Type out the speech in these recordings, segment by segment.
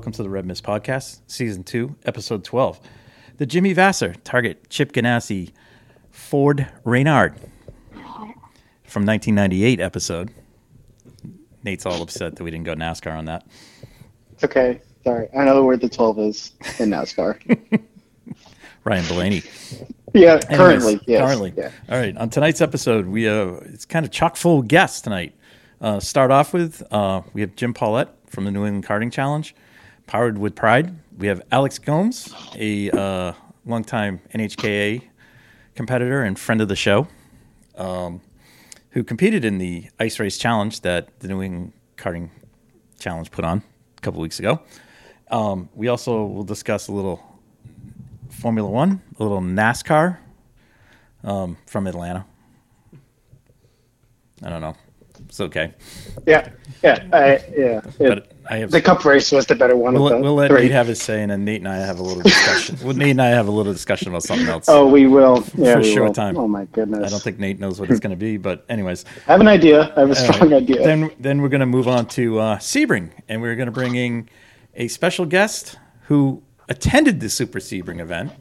Welcome to the Red Mist Podcast, Season 2, Episode 12. The Jimmy Vasser Target Chip Ganassi Ford Reynard from 1998 episode. Nate's all upset that we didn't go NASCAR on that. It's okay. Sorry. I know where the 12 is in NASCAR. Ryan Blaney. yeah, Anyways, currently. Yes. Currently. Yeah. All right. On tonight's episode, we uh, it's kind of chock full guests tonight. Uh, start off with uh, we have Jim Paulette from the New England Karting Challenge, powered with pride. We have Alex Gomes, a uh, longtime NHKA competitor and friend of the show, um, who competed in the ice race challenge that the New England Karting Challenge put on a couple weeks ago. Um, we also will discuss a little Formula One, a little NASCAR um, from Atlanta. I don't know. It's okay. Yeah. Yeah. I, yeah. It- But I have. the cup race was the better one We'll, we'll let three. Nate have his say, and then Nate and I have a little discussion. well, Nate and I have a little discussion about something else. Oh, we will. Yeah, For we short will. time. Oh my goodness. I don't think Nate knows what it's going to be, but anyways, I have an idea. I have a strong right. idea. Then then we're going to move on to uh, Sebring, and we're going to bring in a special guest who attended the Super Sebring event,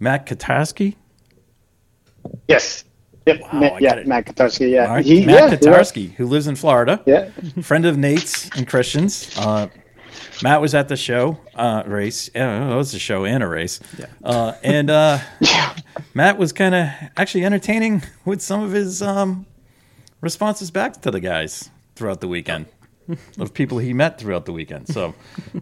Matt Kortarski. yes. Yep. Wow, Ma- yeah. Matt Kortarski. Yeah. All right, He, Matt yeah, Kortarski, who lives in Florida. Yeah. friend of Nate's and Christian's. Uh, Matt was at the show uh, race. Yeah, it was a show and a race. Uh, and uh, Matt was kind of actually entertaining with some of his um, responses back to the guys throughout the weekend of people he met throughout the weekend. So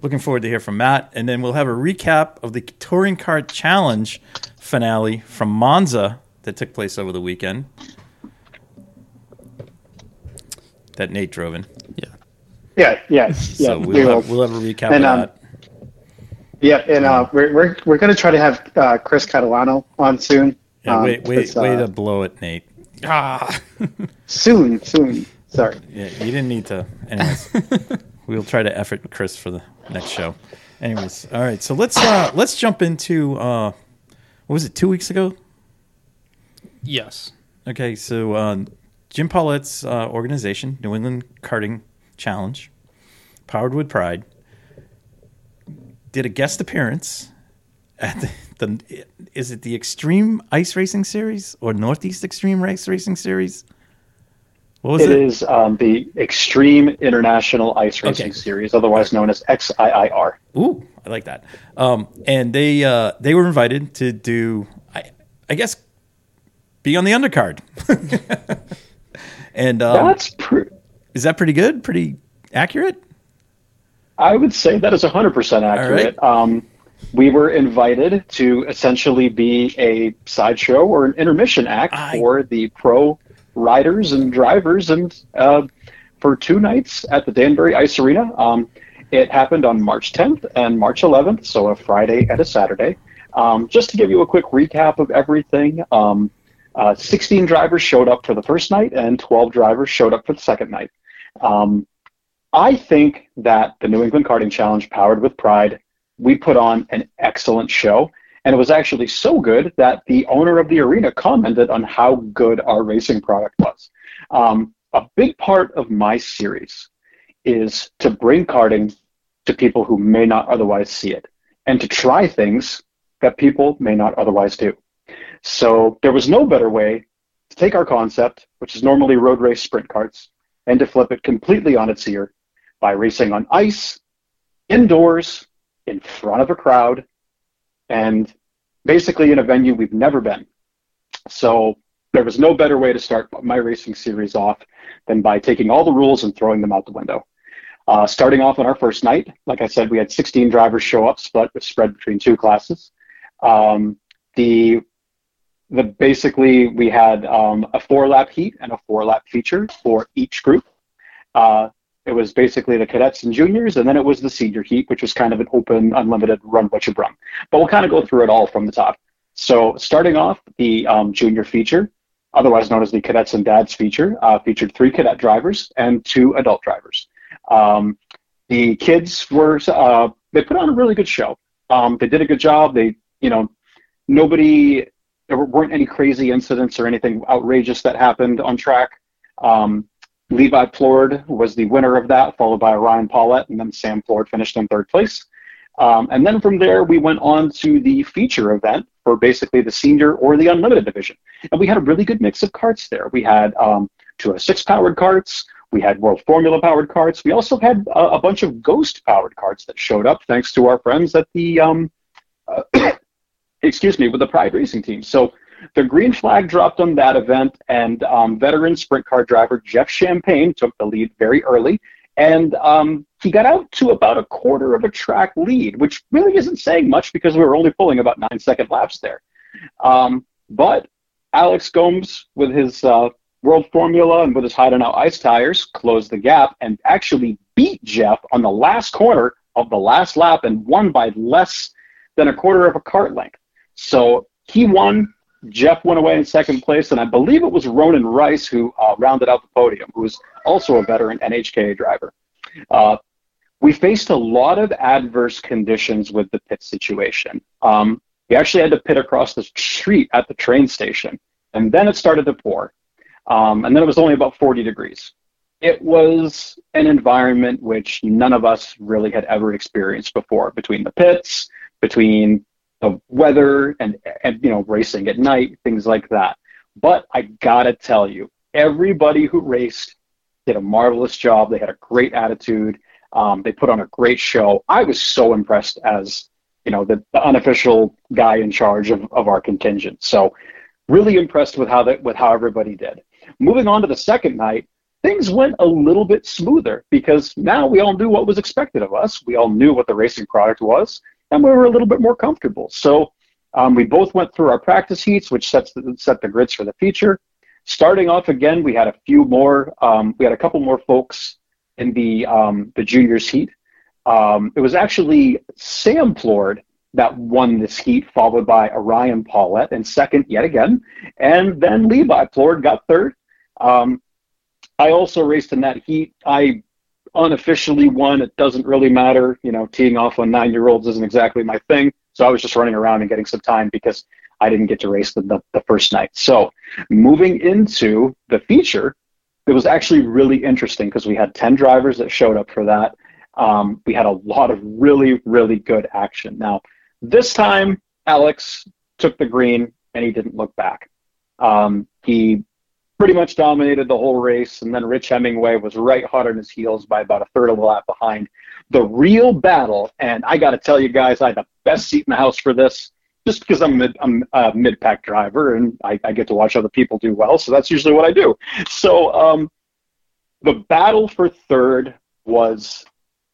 looking forward to hear from Matt. And then we'll have a recap of the Touring Car Challenge finale from Monza that took place over the weekend that Nate drove in. Yeah. Yeah. Yeah. Yeah. So we we'll have, we'll have a recap And, of um, that. Yeah. And uh, we're, we're, we're going to try to have uh, Chris Catalano on soon. Yeah, Um, wait, wait, it's, uh, way to blow it, Nate. Ah. Soon. Soon. Sorry. Yeah, you didn't need to. Anyways, we'll try to effort Chris for the next show. Anyways, all right. So let's uh let's jump into uh what was it two weeks ago? Yes. Okay, so uh, Jim Paulette's uh, organization, New England Karting Challenge, powered with pride, did a guest appearance at the, the is it the Extreme Ice Racing Series or Northeast Extreme Ice Racing Series? What was It it? is um, the Extreme International Ice Racing Okay. Series, otherwise known as XIIR. Ooh, I like that. Um, and they uh, they were invited to do, I, I guess, be on the undercard. and um, That's pre- is that pretty good? Pretty accurate? I would say that is 100% accurate. Um, we were invited to essentially be a sideshow or an intermission act I- for the pro riders and drivers, and uh, for two nights at the Danbury Ice Arena. Um, it happened on March 10th and March 11th, so a Friday and a Saturday. Um, just to give you a quick recap of everything, um, uh, 16 drivers showed up for the first night, and 12 drivers showed up for the second night. Um, I think that the New England Karting Challenge, powered with pride, we put on an excellent show. And it was actually so good that the owner of the arena commented on how good our racing product was. Um, a big part of my series is to bring karting to people who may not otherwise see it and to try things that people may not otherwise do. So there was no better way to take our concept, which is normally road race sprint carts, and to flip it completely on its ear by racing on ice, indoors, in front of a crowd, and basically in a venue we've never been. So there was no better way to start my racing series off than by taking all the rules and throwing them out the window. Uh, starting off on our first night, like I said, we had 16 drivers show up, split spread between two classes. Um, the the basically we had um, a four lap heat and a four lap feature for each group. Uh, it was basically the cadets and juniors, and then it was the senior heat, which was kind of an open, unlimited run what you brung. But we'll kind of go through it all from the top. So starting off, the um, junior feature, otherwise known as the cadets and dads feature, uh, featured three cadet drivers and two adult drivers. Um, the kids were uh, they put on a really good show. Um, they did a good job. They you know nobody there weren't any crazy incidents or anything outrageous that happened on track. Um, Levi Plord was the winner of that, followed by Ryan Paulette, and then Sam Plord finished in third place. Um, and then from there, we went on to the feature event for basically the senior or the unlimited division. And we had a really good mix of carts there. We had um, 206 powered carts, we had World Formula powered carts. We also had a, a bunch of Ghost powered carts that showed up thanks to our friends at the, um, uh, excuse me, with the Pride Racing team. So the green flag dropped on that event, and um, veteran sprint car driver Jeff Champagne took the lead very early. And um, he got out to about a quarter of a track lead, which really isn't saying much because we were only pulling about nine second laps there. Um, but Alex Gomes, with his uh, World Formula and with his Heidenau ice tires, closed the gap and actually beat Jeff on the last corner of the last lap and won by less than a quarter of a cart length. So he won. Jeff went away in second place, and I believe it was Ronan Rice who uh, rounded out the podium, who was also a veteran NHKA driver. Uh, we faced a lot of adverse conditions with the pit situation. Um, we actually had to pit across the street at the train station, and then it started to pour. Um, and then it was only about 40 degrees. It was an environment which none of us really had ever experienced before between the pits, between the weather and, and you know, racing at night, things like that. But I gotta tell you, everybody who raced did a marvelous job. They had a great attitude. Um, they put on a great show. I was so impressed as you know the, the unofficial guy in charge of, of our contingent. So really impressed with how that with how everybody did. Moving on to the second night, things went a little bit smoother because now we all knew what was expected of us. We all knew what the racing product was, and we were a little bit more comfortable. So um, we both went through our practice heats, which sets the, set the grids for the feature. Starting off again, we had a few more. Um, we had a couple more folks in the um, the juniors heat. Um, it was actually Sam Plord that won this heat, followed by Orion Paulette in second yet again, and then Levi Plord got third. Um, I also raced in that heat. I unofficially won. It doesn't really matter. You know, teeing off on nine year olds isn't exactly my thing. So I was just running around and getting some time because I didn't get to race the, the, the first night. So moving into the feature, it was actually really interesting because we had 10 drivers that showed up for that. Um, we had a lot of really, really good action. Now, this time, Alex took the green and he didn't look back. Um, he pretty much dominated the whole race, and then Rich Hemingway was right hot on his heels by about a third of a lap behind. The real battle, and I got to tell you guys, I had the best seat in the house for this, just because I'm, mid, I'm a mid-pack driver and I, I, get to watch other people do well, so that's usually what I do. So um, the battle for third was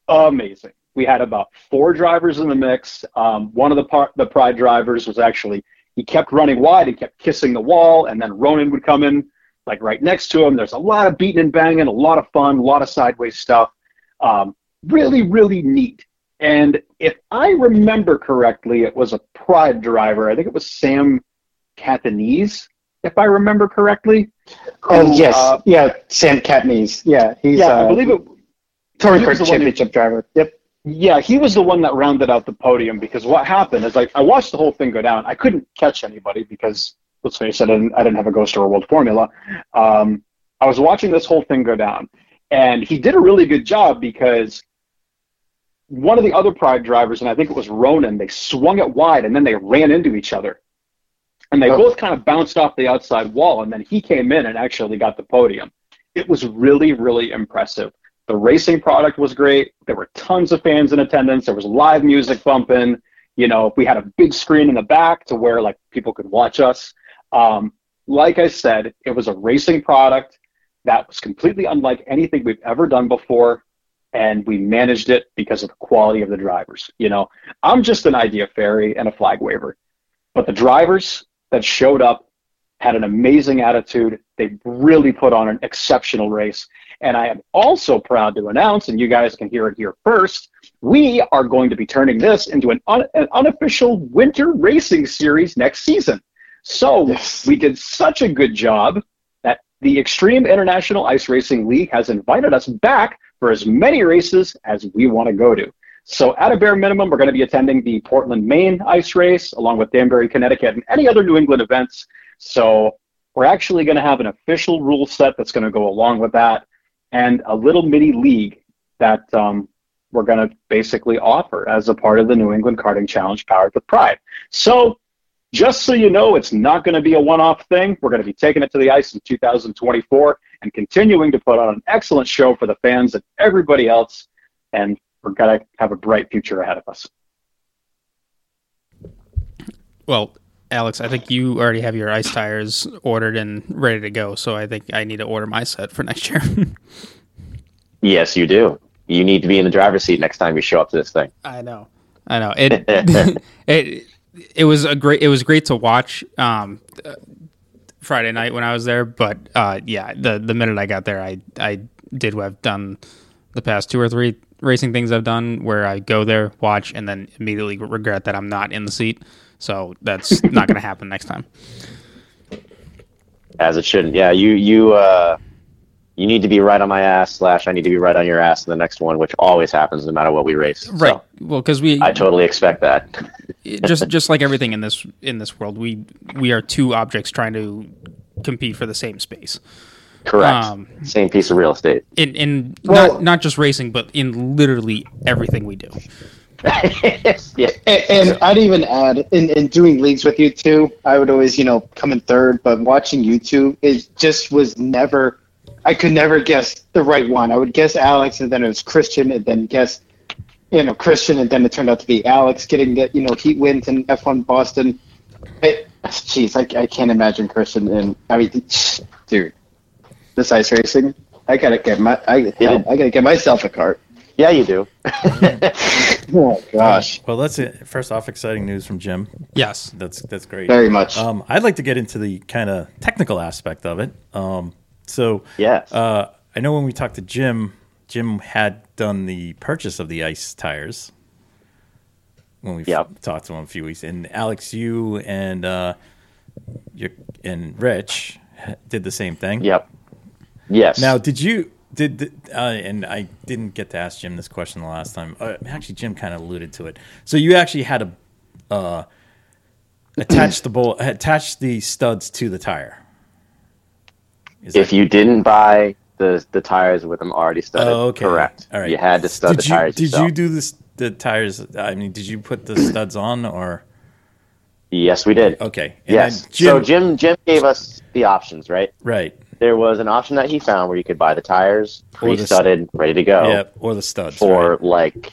amazing. We had about four drivers in the mix. Um, one of the par- the Pride drivers was actually he kept running wide and kept kissing the wall, and then Ronan would come in like right next to him. There's a lot of beating and banging, a lot of fun, a lot of sideways stuff. Um, really, really neat. And if I remember correctly, it was a Pride driver. I think it was Sam Catanese, if I remember correctly. Oh yes, uh, yeah, Sam Catanese. Yeah, he's. Yeah, uh, I believe it. Touring car championship who, driver. Yep. Yeah, he was the one that rounded out the podium because what happened is like I watched the whole thing go down. I couldn't catch anybody because let's face it, I didn't, I didn't have a Ghost or a World Formula. Um, I was watching this whole thing go down, and he did a really good job because one of the other Pride drivers, and I think it was Ronan, they swung it wide and then they ran into each other. And they oh. both kind of bounced off the outside wall, and then he came in and actually got the podium. It was really, really impressive. The racing product was great. There were tons of fans in attendance. There was live music bumping. You know, we had a big screen in the back to where like people could watch us. Um, like I said, it was a racing product that was completely unlike anything we've ever done before and we managed it because of the quality of the drivers. You know, I'm just an idea fairy and a flag waver. but the drivers that showed up had an amazing attitude. They really put on an exceptional race. And I am also proud to announce, and you guys can hear it here first, we are going to be turning this into an, un- an unofficial winter racing series next season. So Yes. we did such a good job that the Extreme International Ice Racing League has invited us back for as many races as we want to go to. So at a bare minimum, we're going to be attending the Portland, Maine ice race, along with Danbury, Connecticut, and any other New England events. So we're actually going to have an official rule set that's going to go along with that, and a little mini league that um, we're going to basically offer as a part of the New England Karting Challenge powered with Pride. So just so you know, it's not going to be a one-off thing. We're going to be taking it to the ice in 2024 and continuing to put on an excellent show for the fans and everybody else. And we're going to have a bright future ahead of us. Well, Alex, I think you already have your ice tires ordered and ready to go. So I think I need to order my set for next year. Yes, you do. You need to be in the driver's seat next time you show up to this thing. I know. I know. It it it was a great it was great to watch um Friday night when I was there, but uh yeah, the the minute I got there I I did what I've done the past two or three racing things I've done where I go there, watch and then immediately regret that I'm not in the seat. So that's not going to happen next time. As it shouldn't. Yeah, you you uh you need to be right on my ass slash I need to be right on your ass in the next one, which always happens no matter what we race. So Right. Well, cuz we I totally expect that. just just like everything in this in this world, we we are two objects trying to compete for the same space. Correct. Um, Same piece of real estate. in in Well- not not just racing, but in literally everything we do. yeah. And, and I'd even add, in, in doing leagues with you too, I would always, you know, come in third, but watching you two, it just was never, I could never guess the right one. I would guess Alex, and then it was Christian, and then guess, you know, Christian, and then it turned out to be Alex getting, the, you know, heat wins in F1 Boston. It, jeez, I, I can't imagine Christian, and I mean, dude, this ice racing, I gotta get my, I, hell, I gotta get myself a cart. Yeah, you do. Oh gosh, Well, that's it. First off, exciting news from Jim. Yes. That's that's great. very much. Um, I'd like to get into the kind of technical aspect of it. Um, so, Yes. uh, I know when we talked to Jim, Jim had done the purchase of the ice tires when we Yep. talked to him a few weeks. And Alex, you and uh, your and Rich did the same thing. yep. Yes. Now, did you did uh, and I didn't get to ask Jim this question the last time. Uh, actually, Jim kind of alluded to it. So you actually had to uh, attach the bolt, attach the studs to the tire. Is if you didn't buy the the tires with them already studded, Oh, okay. correct. All right. You had to stud did the you, tires Did yourself. you do this? The tires. I mean, did you put the studs on or Yes, we did. okay? And Yes. Jim, so Jim Jim gave us the options, right? right? There was an option that he found where you could buy the tires Or the s- pre-studded, ready to go, Yep. Or the studs. Or right. like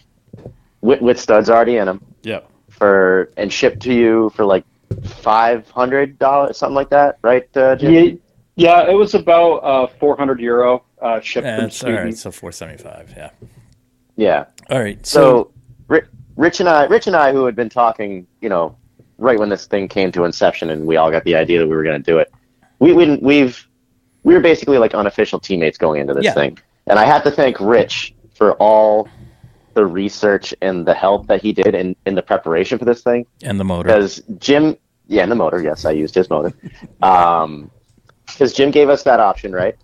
with, with studs already in them Yep. for and shipped to you for like five hundred dollars, something like that, right, uh, Jim? Yeah, yeah, it was about uh, 400 euro uh, shipped Yeah, from that's Sweden. right. So four seventy five. Yeah. Yeah. All right. So, So, Rich and I, Rich and I, who had been talking, you know, right when this thing came to inception, and we all got the idea that we were going to do it. We, we we've we were basically like unofficial teammates going into this Yeah. thing, and I have to thank Rich for all the research and the help that he did in in the preparation for this thing. and the motor. Because Jim, yeah, and the motor, yes, I used his motor. Um, because Jim gave us that option, right?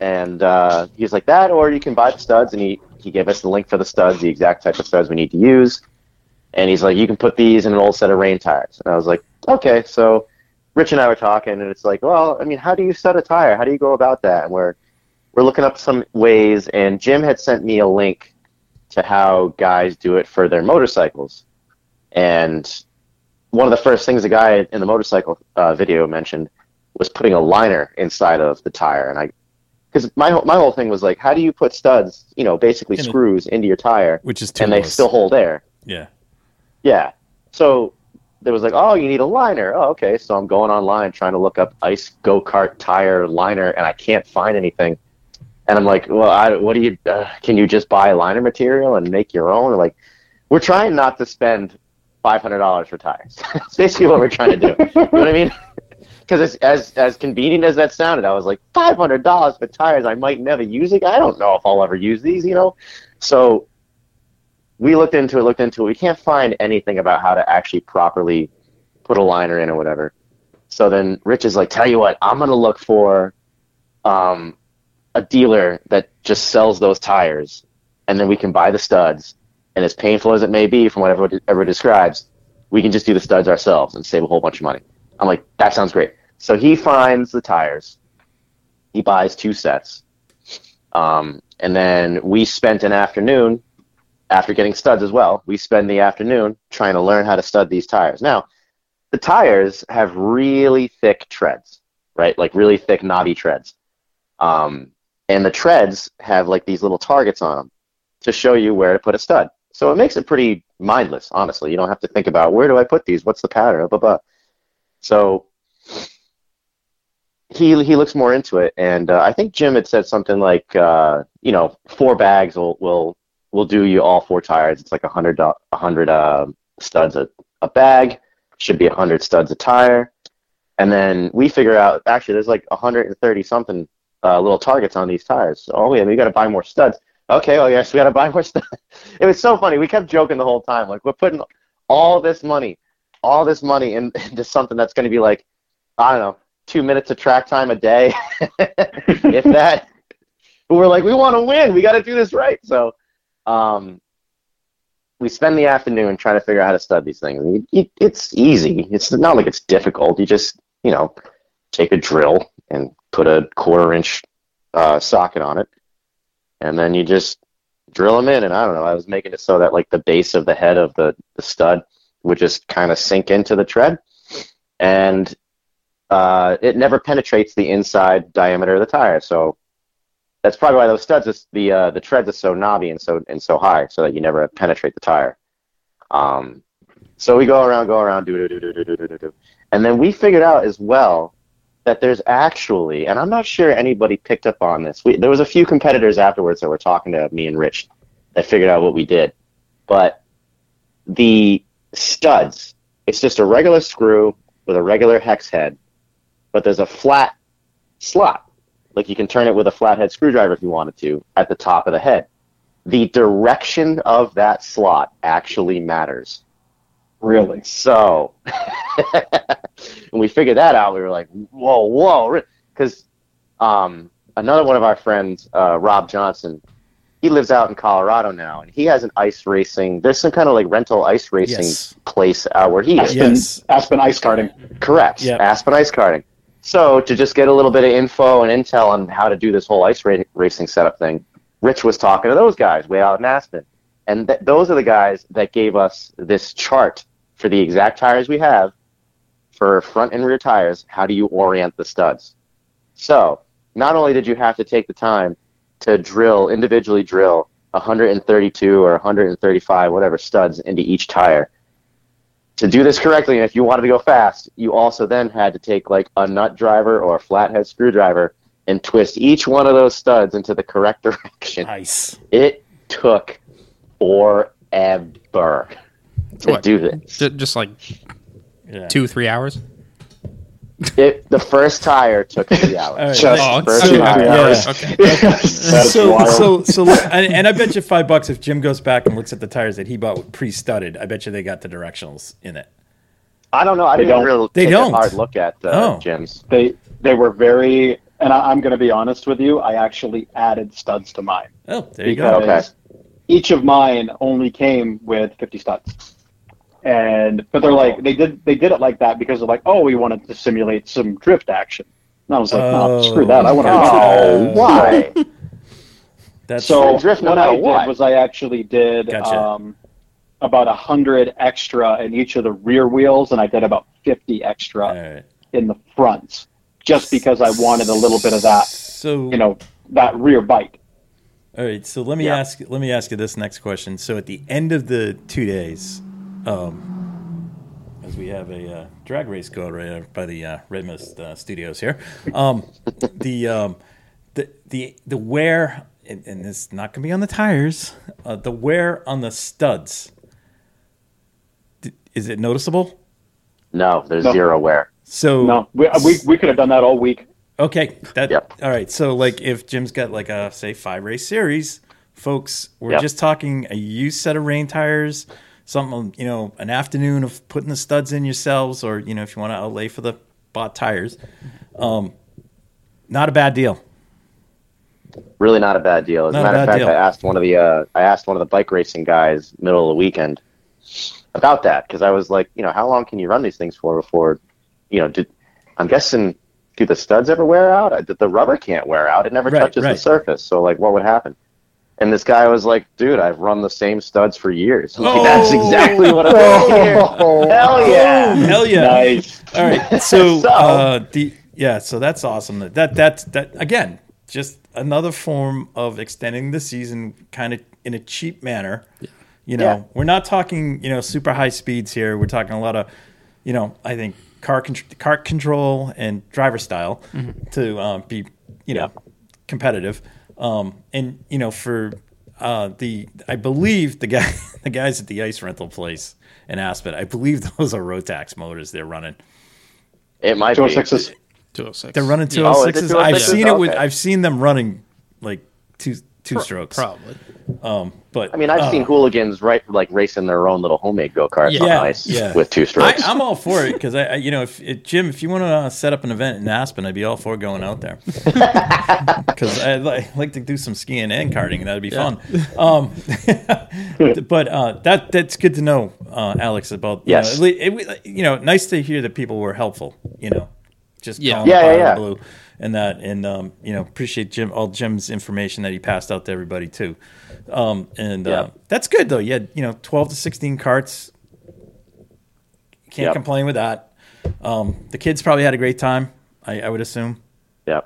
And uh, he was like that, or you can buy the studs, and he he gave us the link for the studs, the exact type of studs we need to use. And he's like, you can put these in an old set of rain tires. And I was like, okay. So Rich and I were talking, and it's like, well, I mean, how do you set a tire? How do you go about that? And we're we're looking up some ways, and Jim had sent me a link to how guys do it for their motorcycles. And one of the first things the guy in the motorcycle uh, video mentioned was putting a liner inside of the tire, and I, because my whole- my whole thing was like, how do you put studs, you know, basically In a- screws into your tire, which is and they still hold air? Yeah. Yeah. So there was like, oh, you need a liner. Oh, okay. So I'm going online trying to look up ice go kart tire liner, and I can't find anything. And I'm like, well, I, what do you? Uh, can you just buy liner material and make your own? Like, we're trying not to spend five hundred dollars for tires. That's basically what we're trying to do. you know what I mean? Because as as convenient as that sounded, I was like five hundred dollars for tires. I might never use it. I don't know if I'll ever use these. You know, so we looked into it, looked into it. We can't find anything about how to actually properly put a liner in or whatever. So then Rich is like, tell you what, I'm gonna look for um, a dealer that just sells those tires, and then we can buy the studs. And as painful as it may be, from whatever ever describes, we can just do the studs ourselves and save a whole bunch of money. I'm like, that sounds great. So he finds the tires. He buys two sets. Um, and then we spent an afternoon after getting studs as well. We spend the afternoon trying to learn how to stud these tires. Now, the tires have really thick treads, right? Like really thick knobby treads. Um, and the treads have like these little targets on them to show you where to put a stud. So it makes it pretty mindless, honestly. You don't have to think about where do I put these? What's the pattern? Blah, blah. So he he looks more into it, and uh, I think Jim had said something like, uh, you know, four bags will will will do you all four tires. It's like a hundred a hundred uh, studs a, a bag. Should be a hundred studs a tire, and then we figure out actually there's like hundred and thirty something uh, little targets on these tires. So, oh yeah, we got to buy more studs. Okay, oh yes, we got to buy more studs. it was so funny. We kept joking the whole time, like we're putting all this money, all this money in, into something that's going to be like, I don't know, two minutes of track time a day, if that. We're like, we want to win. We got to do this right. So, um, we spend the afternoon trying to figure out how to stud these things. It's easy. It's not like it's difficult. You just, you know, take a drill and put a quarter inch uh, socket on it, and then you just drill them in. And I don't know, I was making it so that like the base of the head of the, the stud would just kind of sink into the tread, and uh, it never penetrates the inside diameter of the tire. So that's probably why those studs, is, the uh, the treads are so knobby and so and so high, so that you never penetrate the tire. Um, so we go around, go around, do do do do do do do do, and then we figured out as well that there's actually, and I'm not sure anybody picked up on this. We, there was a few competitors afterwards that were talking to me and Rich that figured out what we did, but the studs, it's just a regular screw with a regular hex head, but there's a flat slot, like you can turn it with a flathead screwdriver if you wanted to, at the top of the head. The direction of that slot actually matters. Really? So, when we figured that out, we were like, whoa, whoa. Because um, another one of our friends, uh, Rob Johnson, he lives out in Colorado now, and he has an ice racing. There's some kind of like rental ice racing Yes. place out where he is. Aspen, Yes. Aspen ice karting. Correct. Yep. Aspen ice karting. So to just get a little bit of info and intel on how to do this whole ice ra- racing setup thing, Rich was talking to those guys way out in Aspen, and th- those are the guys that gave us this chart for the exact tires we have for front and rear tires. How do you orient the studs? So not only did you have to take the time to drill individually drill 132 or 135 whatever studs into each tire to do this correctly, and if you wanted to go fast, you also then had to take like a nut driver or a flathead screwdriver and twist each one of those studs into the correct direction. Nice. It took forever to What? do this. Just like Yeah. two, three hours. It, the first tire took three hours. All right. Just Oh, First okay. tire. Yeah. Okay. That's so, wild. so, so, look, and, and I bet you five bucks if Jim goes back and looks at the tires that he bought pre-studded. I bet you they got the directionals in it. I don't know. I They didn't don't. really They take don't. a hard look at the Oh. Jim's. they they were very, and I, I'm going to be honest with you. I actually added studs to mine Oh, there you go. because each of mine only came with 50 studs. And but they're like they did they did it like that because they're like oh we wanted to simulate some drift action. And I was like no screw that I want to Oh, why? That's So drift no what matter I what. did was I actually did Gotcha. um, about a hundred extra in each of the rear wheels, and I did about fifty extra all right. in the fronts, just because I wanted a little bit of that, So you know, that rear bite. All right, so let me Yeah. ask let me ask you this next question. So at the end of the two days, um, as we have a uh, drag race going right by the uh, Red Mist uh, Studios here, um, the um, the the the wear and, and this is not going to be on the tires, uh, the wear on the studs. D- is it noticeable? No, there's No. zero wear. So No, we, we, we could have done that all week. Okay, that Yep. all right. So like if Jim's got like a say five race series, folks, we're Yep. just talking a used set of rain tires, something you know, an afternoon of putting the studs in yourselves, or you know, if you want to outlay for the bought tires, um, not a bad deal. Really not a bad deal. As Not a matter of fact, deal. I asked one of the uh, I asked one of the bike racing guys middle of the weekend about that because I was like, you know, how long can you run these things for before, you know, did I'm guessing do the studs ever wear out? The rubber can't wear out. It never Right, touches right. the surface. So like, what would happen? And this guy was like, dude, I've run the same studs for years. Like, Oh. That's exactly what I'm doing here. Hell yeah. Oh, hell yeah! Nice. All right, so, So- uh, the yeah, so that's awesome. That that that, that again, just another form of extending the season, kind of in a cheap manner. Yeah. You know, Yeah. we're not talking you know super high speeds here. We're talking a lot of, you know, I think car con- car control and driver style to um, be you know competitive. Um, and you know for uh, the I believe the guy the guys at the ice rental place in Aspen, I believe those are Rotax motors they're running. It might Joe be. Sixes. 206. They're running Yeah, Oh, 206s. I've 206s? seen it with I've seen them running like two two strokes. Probably. Um, but I mean, I've uh, seen hooligans right like racing their own little homemade go karts on ice yeah. with two strokes. I'm all for it because I, I, you know, if, if Jim, if you want to uh, set up an event in Aspen, I'd be all for going out there because I li- like to do some skiing and karting. That'd be fun. Um, but uh, that that's good to know, uh, Alex. About you Yes. know, it, it- you know, nice to hear that people were helpful. You know, just Yeah. Yeah, yeah, yeah. blue and that, and um, you know, appreciate Jim all Jim's information that he passed out to everybody too. Um, and uh, that's good though. You had you know twelve to sixteen carts. Can't Yep. complain with that. Um, the kids probably had a great time. I, I would assume, yeah.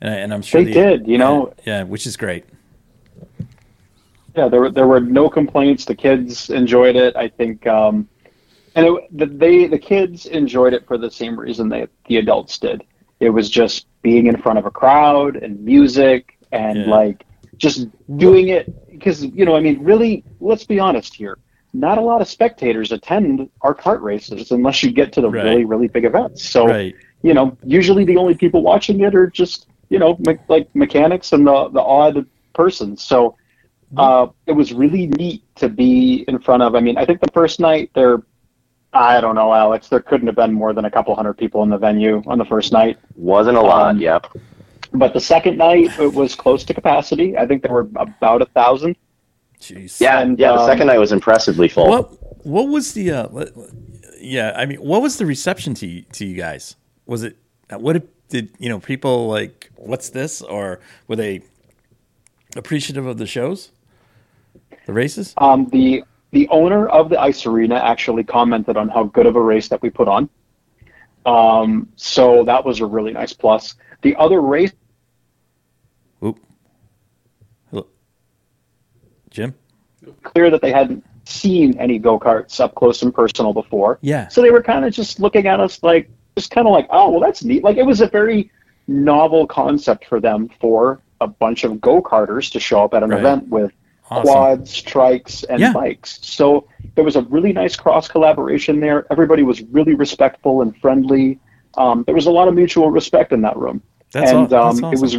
and, I, and I'm sure They did, you know. Yeah, which is great. Yeah, there were there were no complaints. The kids enjoyed it. I think, um, and it, the, they the kids enjoyed it for the same reason they the adults did. It was just being in front of a crowd and music and Yeah. like just doing it because you know I mean really let's be honest here. Not a lot of spectators attend our kart races unless you get to the Right. really really big events. So Right. you know, usually the only people watching it are just, you know, me- like mechanics and the, the odd person. So uh, it was really neat to be in front of. I mean, I think the first night there, I don't know, Alex, there couldn't have been more than a couple hundred people in the venue on the first night. Wasn't a lot. Um, yep. But the second night, it was close to capacity. I think there were about a thousand. Jeez. Yeah, and, yeah. The um, second night was impressively full. What what was the uh, let- yeah? I mean, what was the reception to you, to you guys? Was it what did, did you know people like? What's this? Or were they appreciative of the shows, the races? Um, the the owner of the ice arena actually commented on how good of a race that we put on. Um, so that was a really nice plus. The other race Oop. Hello, Jim. clear that they hadn't seen any go karts up close and personal before. Yeah. So they were kind of just looking at us like, just kind of like, oh, well, that's neat. Like it was a very novel concept for them for a bunch of go karters to show up at an Right. event with Awesome. quads, trikes, and Yeah. bikes. So there was a really nice cross collaboration there. Everybody was really respectful and friendly. Um, there was a lot of mutual respect in that room, That's and aw- um, that's it was,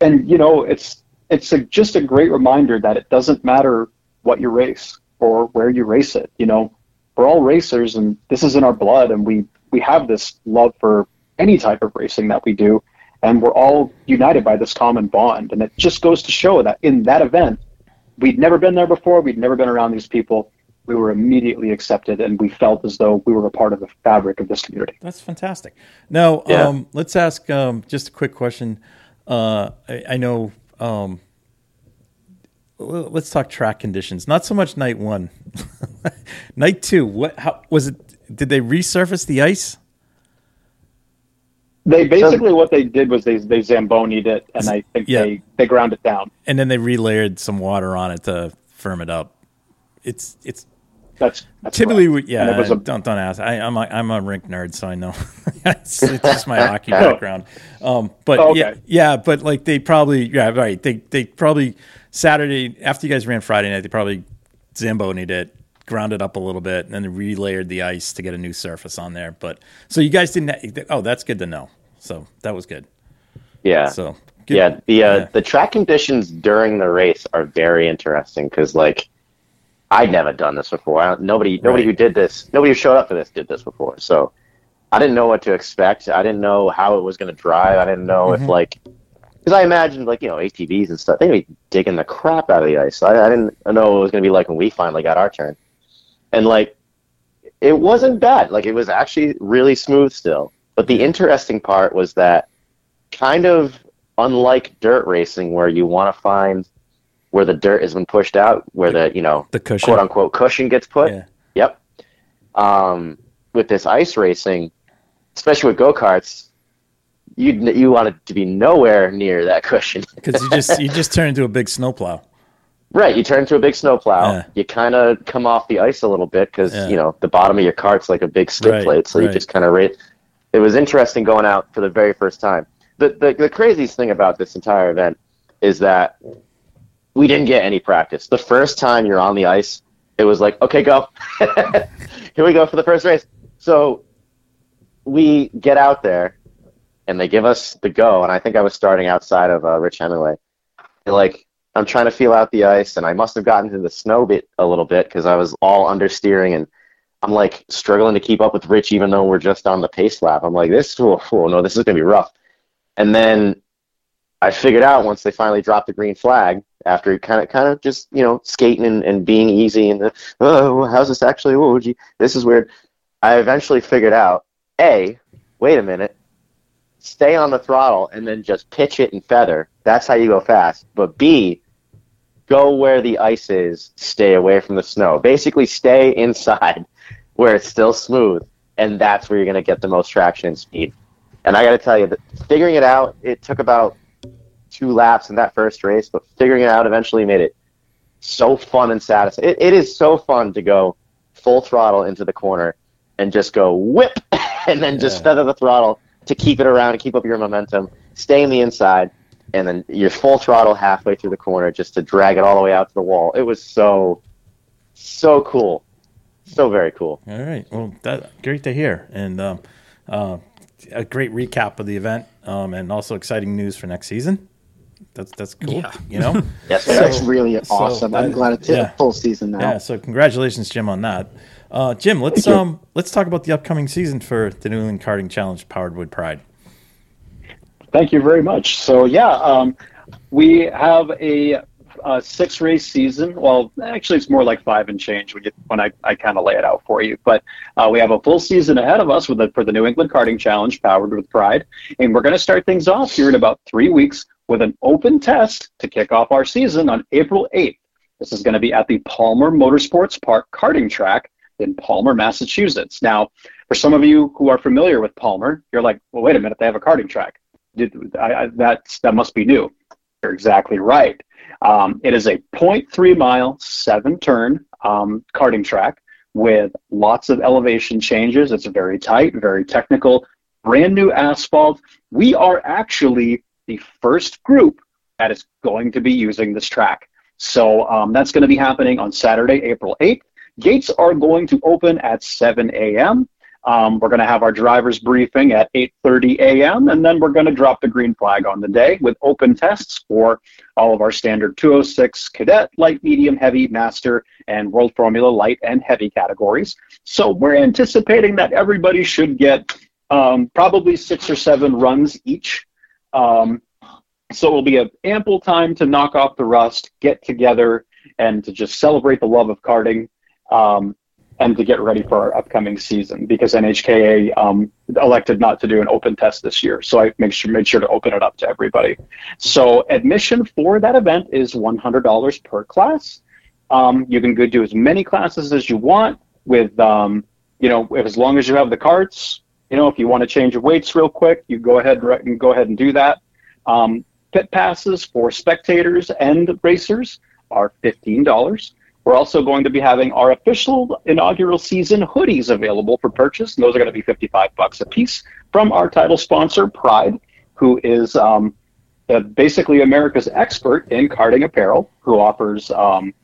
and you know, it's it's a, just a great reminder that it doesn't matter what you race or where you race it. You know, we're all racers, and this is in our blood, and we we have this love for any type of racing that we do, and we're all united by this common bond. And it just goes to show that in that event, we'd never been there before, we'd never been around these people. We were immediately accepted, and we felt as though we were a part of the fabric of this community. That's fantastic. Now, Yeah. um, let's ask um, just a quick question. Uh, I, I know. Um, let's talk track conditions. Not so much night one, night two. What? How was it? Did they resurface the ice? They basically what they did was they they zambonied it, and I think Yeah. they they ground it down. and then they relayered some water on it to firm it up. It's it's That's, that's typically we- yeah. And it was a, don't don't ask. I, I'm a, I'm a rink nerd, so I know it's, it's just my hockey background. Um, but Oh, yeah, yeah, but like they probably yeah right. They they probably Saturday after you guys ran Friday night, they probably zambonied it, ground it up a little bit, and then relayered the ice to get a new surface on there. But so you guys didn't. Oh, that's good to know. So that was good. Yeah. So good. Yeah, the uh, Yeah. the track conditions during the race are very interesting because like I'd never done this before. I don't, nobody nobody Right. who did this, nobody who showed up for this did this before. So I didn't know what to expect. I didn't know how it was going to drive. I didn't know Mhm. if like because I imagined like you know ATVs and stuff they'd be digging the crap out of the ice. I, I didn't know what it was going to be like when we finally got our turn, and like it wasn't bad. Like it was actually really smooth still. But the interesting part was that kind of unlike dirt racing where you want to find where the dirt has been pushed out, where the you know the cushion. quote unquote cushion gets put. Yeah. Yep. Um, with this ice racing, especially with go karts, you you want it to be nowhere near that cushion. Because you just you just turn into a big snowplow. Right, you turn into a big snowplow. Yeah. You kind of come off the ice a little bit because Yeah. you know the bottom of your cart's like a big skid Right, plate, so you just kind of rate. It was interesting going out for the very first time. The, the the craziest thing about this entire event is that we didn't get any practice. The first time you're on the ice, it was like, okay, go. Here we go for the first race. So we get out there, and they give us the go. And I think I was starting outside of uh, Rich Hemingway. They're like, I'm trying to feel out the ice, and I must have gotten to the snow bit a little bit because I was all understeering, and I'm like struggling to keep up with Rich, even though we're just on the pace lap. I'm like, this, oh, oh no, this is gonna be rough. And then I figured out once they finally dropped the green flag, after kind of, kind of just you know skating and, and being easy, and the, oh, how's this actually? Oh, gee, this is weird. I eventually figured out, a, wait a minute, stay on the throttle and then just pitch it and feather. That's how you go fast. But B, go where the ice is, stay away from the snow. Basically, stay inside where it's still smooth, and that's where you're going to get the most traction and speed. And I got to tell you, that figuring it out, it took about two laps in that first race, but figuring it out eventually made it so fun and satisfying. It, it is so fun to go full throttle into the corner and just go whip and then just Yeah. feather the throttle to keep it around and keep up your momentum. Stay in the inside, and then you're full throttle halfway through the corner just to drag it all the way out to the wall. It was so, so cool, so very cool. All right. Well, that great to hear, and um, uh, a great recap of the event, um, and also exciting news for next season. That's that's cool. Yeah. You know. Yes, So- That's really so awesome. I'm glad it's yeah. a full season now. Yeah. So congratulations, Jim, on that. Uh, Jim, let's um let's talk about the upcoming season for the New England Karting Challenge powered with Pride. Thank you very much. So yeah, um, we have a, a six race season. Well, actually, it's more like five and change when you when I, I kind of lay it out for you. But uh, we have a full season ahead of us with the, for the New England Karting Challenge, powered with Pride, and we're going to start things off here in about three weeks with an open test to kick off our season on April 8th. This is going to be at the Palmer Motorsports Park karting track in Palmer, Massachusetts. Now, for some of you who are familiar with Palmer, you're like, well, wait a minute, they have a karting track. Did, I, that's, that must be new. You're exactly right. Um, it is a 0.3 mile, seven turn um, karting track with lots of elevation changes. It's very tight, very technical, brand new asphalt. We are actually the first group that is going to be using this track. So um, that's going to be happening on Saturday, April 8th. Gates are going to open at 7 a.m. Um, we're going to have our driver's briefing at 8:30 a.m. and then we're going to drop the green flag on the day with open tests for all of our standard 206 cadet, light, medium, heavy, master, and World Formula light and heavy categories. So we're anticipating that everybody should get um, probably six or seven runs each. Um, so it will be an ample time to knock off the rust, get together, and to just celebrate the love of karting. Um, and to get ready for our upcoming season because NHKA um, elected not to do an open test this year. So I make sure made sure to open it up to everybody. So admission for that event is $100 per class. Um, you can go do as many classes as you want with, um, you know, as long as you have the carts. You know, if you want to change your weights real quick, you go ahead and go ahead and do that. Um, pit passes for spectators and racers are fifteen dollars. We're also going to be having our official inaugural season hoodies available for purchase. And those are going to be 55 bucks a piece from our title sponsor, Pride, who is um, uh, basically America's expert in karting apparel, who offers um,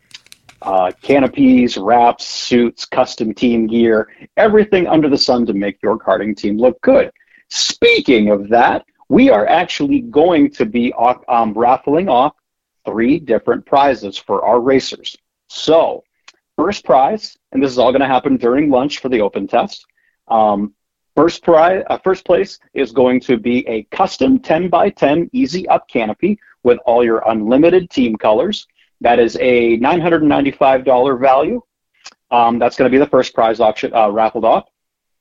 uh, canopies, wraps, suits, custom team gear, everything under the sun to make your karting team look good. Speaking of that, we are actually going to be um, raffling off three different prizes for our racers. So, first prize, and this is all going to happen during lunch for the open test. Um, first prize, uh, first place is going to be a custom 10 by 10 easy up canopy with all your unlimited team colors. That is a $995 value. Um, that's going to be the first prize auction uh, raffled off.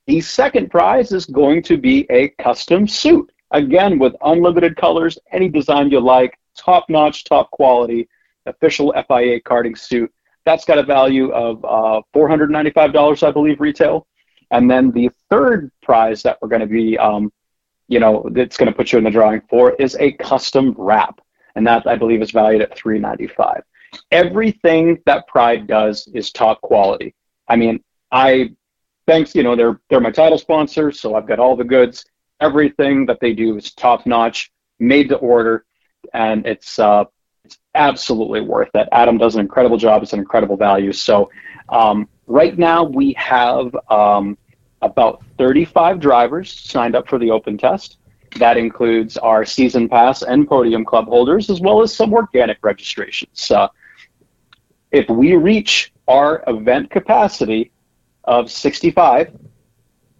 The second prize is going to be a custom suit, again with unlimited colors, any design you like, top notch, top quality, official FIA karting suit. That's got a value of uh, $495, I believe, retail. And then the third prize that we're going to be, um, you know, that's going to put you in the drawing for is a custom wrap, and that I believe is valued at 395. Everything that Pride does is top quality. I mean, I thanks, you know, they're they're my title sponsor, so I've got all the goods. Everything that they do is top notch, made to order, and it's uh, it's absolutely worth it. Adam does an incredible job. It's an incredible value. So um, right now we have um, about 35 drivers signed up for the open test. That includes our season pass and podium club holders, as well as some organic registrations. Uh, if we reach our event capacity of 65,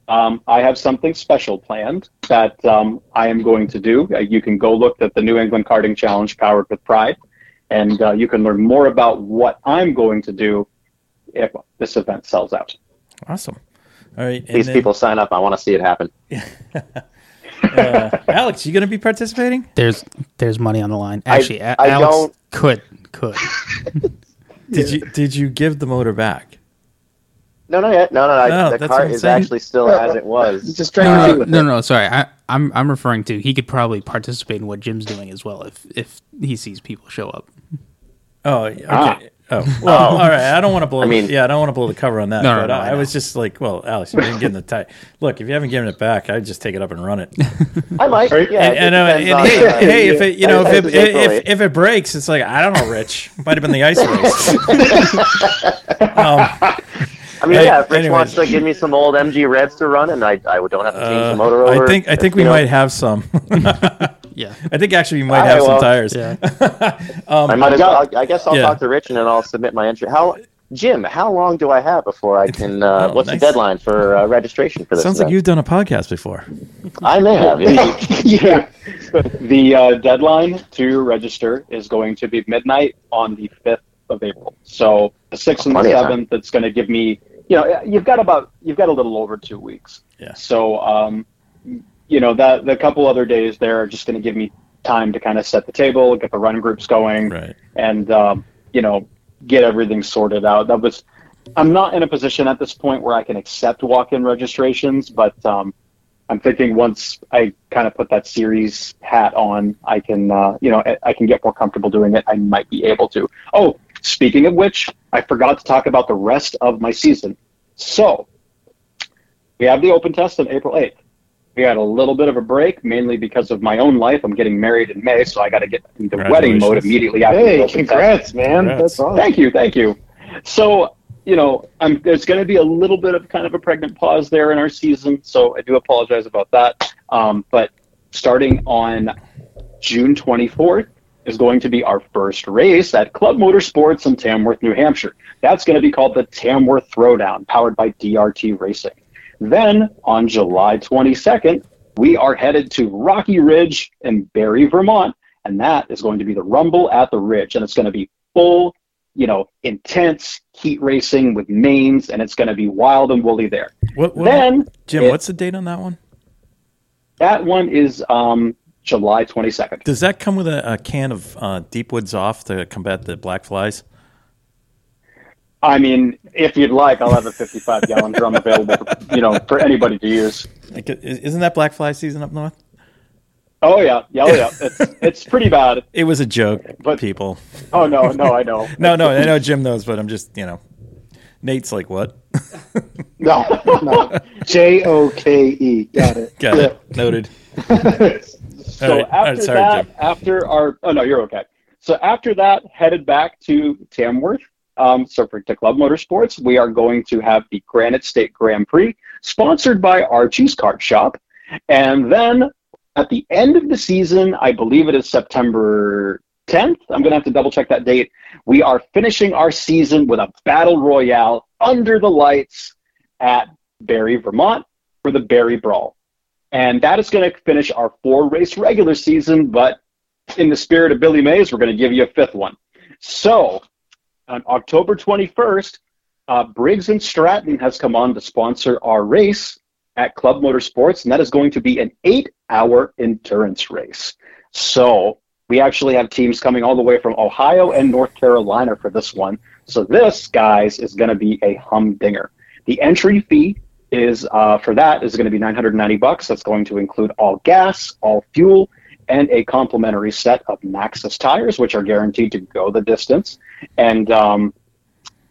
um, I have something special planned that um, I am going to do. Uh, you can go look at the New England Karting Challenge powered with Pride, and uh, you can learn more about what I'm going to do if this event sells out. Awesome. All right. These then, people sign up. I want to see it happen. uh, Alex, you going to be participating? There's there's money on the line. Actually, I, I Alex don't... could could. did you did you give the motor back? No, no, yet. No, no, no. the cart is saying. actually still no, as it was. Just trying to no, no, no, sorry. I, I'm I'm referring to he could probably participate in what Jim's doing as well if if he sees people show up. Oh, okay. Ah. Oh well, oh. all right. I don't want to blow. I mean, yeah, I don't want to blow the cover on that. No, but no, no, I, I, was just like, well, Alex, you didn't get the tie. Look, if you haven't given it back, I'd just take it up and run it. I might. Yeah. And, and, uh, and hey, hey, if it, you know, if it, if, if, it breaks, it's like I don't know, Rich. Might have been the ice race. um, I mean, yeah, if Rich anyways. wants to give me some old MG Reds to run, and I, I don't have to change uh, the motor over. I think I think we know. might have some. yeah, I think actually we might have well, some tires. Yeah. um, I might. As well, I guess I'll yeah. talk to Rich and then I'll submit my entry. How Jim, how long do I have before I can? Uh, oh, what's nice. the deadline for uh, registration for this? Sounds event? like you've done a podcast before. I may have. yeah. The uh, deadline to register is going to be midnight on the fifth of April. So the sixth and the seventh, it's going to give me, you know, you've got about you've got a little over two weeks. Yeah. So, um, you know, that the couple other days there are just going to give me time to kind of set the table, get the run groups going, right. and um, you know, get everything sorted out. That was. I'm not in a position at this point where I can accept walk-in registrations, but um, I'm thinking once I kind of put that series hat on, I can, uh, you know, I can get more comfortable doing it. I might be able to. Oh, Speaking of which, I forgot to talk about the rest of my season. So, we have the open test on April 8th. We had a little bit of a break, mainly because of my own life. I'm getting married in May, so I got to get into wedding mode immediately after. Hey, congrats, test. man! Congrats. That's awesome. Thank you, thank you. So, you know, I'm, there's going to be a little bit of kind of a pregnant pause there in our season, so I do apologize about that. Um, but starting on June 24th, is going to be our first race at Club Motorsports in Tamworth, New Hampshire. That's going to be called the Tamworth Throwdown, powered by DRT Racing. Then on July 22nd, we are headed to Rocky Ridge in Barre, Vermont, and that is going to be the Rumble at the Ridge, and it's going to be full, you know, intense heat racing with mains, and it's going to be wild and woolly there. What, what, then, Jim, it, what's the date on that one? That one is um, July 22nd. Does that come with a, a can of uh, Deepwoods Off to combat the black flies? I mean, if you'd like, I'll have a 55 gallon drum available, for, you know, for anybody to use. Isn't that black fly season up north? Oh yeah, yeah, oh, yeah. It's it's pretty bad. It was a joke, but people. Oh no, no, I know. no, no, I know Jim knows, but I'm just you know, Nate's like what? no, no. J O K E. Got it. Got it. Noted. So right. after sorry, that, Jim. after our oh no, you're okay. So after that, headed back to Tamworth Um, so for to Club Motorsports, we are going to have the Granite State Grand Prix, sponsored by Archie's Kart Shop, and then at the end of the season, I believe it is September 10th. I'm going to have to double check that date. We are finishing our season with a battle royale under the lights at Barre, Vermont for the Barre Brawl. And that is going to finish our four race regular season, but in the spirit of Billy Mays, we're going to give you a fifth one. So on October 21st, uh, Briggs and Stratton has come on to sponsor our race at Club Motorsports, and that is going to be an eight hour endurance race. So we actually have teams coming all the way from Ohio and North Carolina for this one. So this, guys, is going to be a humdinger. The entry fee is uh, for that is going to be 990 bucks. That's going to include all gas, all fuel, and a complimentary set of Maxxis tires, which are guaranteed to go the distance. And um,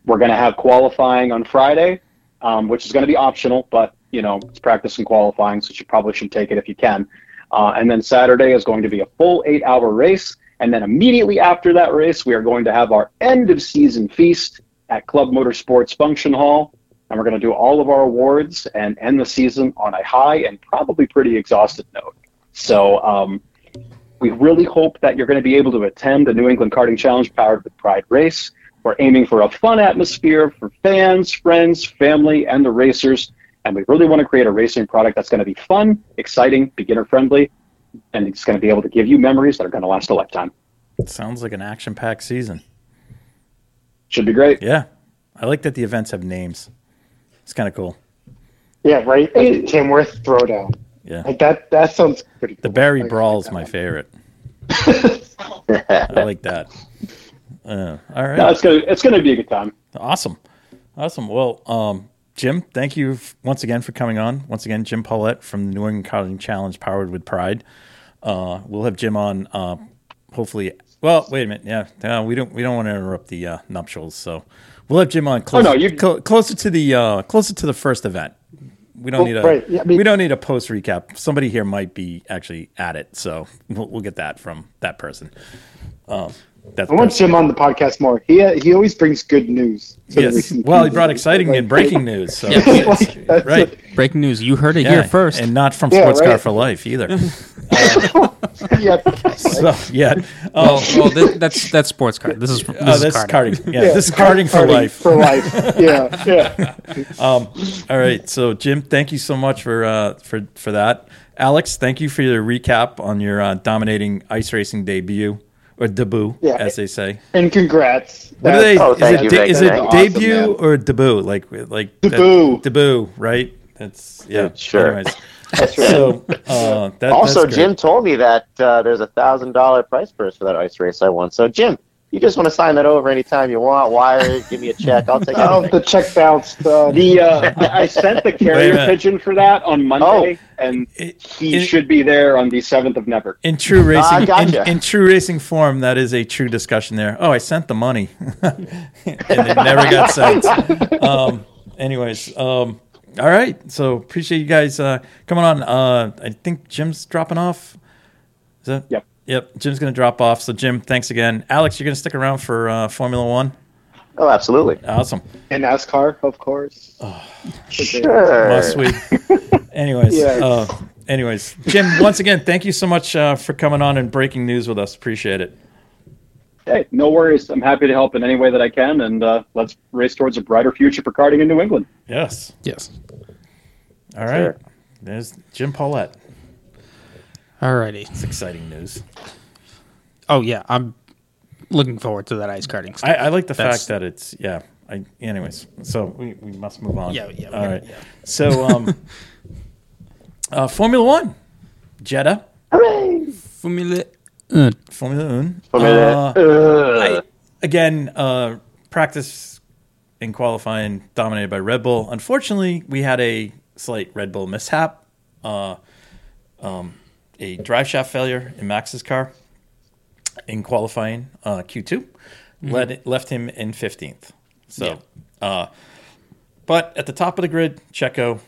we're going to have qualifying on Friday, um, which is going to be optional, but you know it's practice and qualifying, so you probably should take it if you can. Uh, and then Saturday is going to be a full eight-hour race. And then immediately after that race, we are going to have our end of season feast at Club Motorsports Function Hall and we're going to do all of our awards and end the season on a high and probably pretty exhausted note. So um, we really hope that you're going to be able to attend the New England Karting Challenge powered with Pride race. We're aiming for a fun atmosphere for fans, friends, family, and the racers. And we really want to create a racing product that's going to be fun, exciting, beginner friendly, and it's going to be able to give you memories that are going to last a lifetime. Sounds like an action packed season. Should be great. Yeah. I like that the events have names. It's kind of cool. Yeah, right. Like Tamworth Throwdown. Yeah. Like that. That sounds pretty. Cool. The Barre Like, Brawl like is my favorite. I like that. Uh, all right. No, it's gonna it's gonna be a good time. Awesome. Awesome. Well, um, Jim, thank you f- once again for coming on. Once again, Jim Paulette from the New England Karting Challenge, powered with Pride. Uh, we'll have Jim on. Uh, hopefully, well, wait a minute. Yeah, uh, we don't we don't want to interrupt the uh, nuptials, so we'll have Jim on closer, no, you- clo- closer to the uh, closer to the first event. We don't Well, need a right, yeah, I mean- we don't need a post recap. Somebody here might be actually at it, so we'll, we'll get that from that person. Um, that's I want Jim on the podcast more. He he always brings good news. Yes. Well, he brought exciting Like, and breaking news. So Yeah, like, right. it. Breaking news. You heard it Yeah, here first. and not from Yeah, Sports Car for Life either. Yeah. so yeah, well, well th- that's that's sports car. This is this uh, is that's karting. karting. Yeah, this is karting for Karting life. For life. Yeah. Yeah. Um, all right, so Jim, thank you so much for uh, for for that. Alex, thank you for your recap on your uh, dominating ice racing debut or debut, Yeah. as they say. And congrats. What do they? Oh, is it, you, de- is it debut Awesome, or debut? Like like that- Debut. debut, right? That's yeah. Sure. Anyways, That's right. so uh, that, also. Jim told me that uh, there's a thousand dollar price purse for that ice race I won. So, Jim, you just want to sign that over anytime you want. Wire it, give me a check. I'll take Oh, anything. the check bounced. Uh, The uh, I I sent the carrier pigeon for that on Monday, and It- he it- should be there on the seventh of Never. In true racing, Ah, gotcha. in, in true racing form, that is a true discussion there. Oh, I sent the money, and it never got sent. Um, anyways, um, all right. So appreciate you guys uh, coming on. Uh, I think Jim's dropping off. Is that? Yep. Yep. Jim's going to drop off. So Jim, thanks again. Alex, you're going to stick around for uh, Formula One. Oh, absolutely. Awesome. and NASCAR, of course. Sure. Must we? anyways, Yes. uh, anyways, Jim, once again, thank you so much uh, for coming on and breaking news with us. Appreciate it. Hey, no worries. I'm happy to help in any way that I can, and uh, let's race towards a brighter future for karting in New England. Yes. Yes. All right. Sure. There's Jim Paulette. Alrighty. It's exciting news. Oh yeah, I'm looking forward to that ice karting. Stuff. I, I like the That's- fact that it's yeah. I anyways. So we, we must move on. Yeah, yeah, we All gotta- right. yeah. So um, uh, Formula One, Jeddah, Formula. Uh, Formula One. Formula- Uh, I, again, uh, practice in qualifying dominated by Red Bull. Unfortunately, we had a slight Red Bull mishap. Uh, um, a drive shaft failure in Max's car in qualifying uh, Q2 led, left him in 15th. So, uh, but at the top of the grid, Checo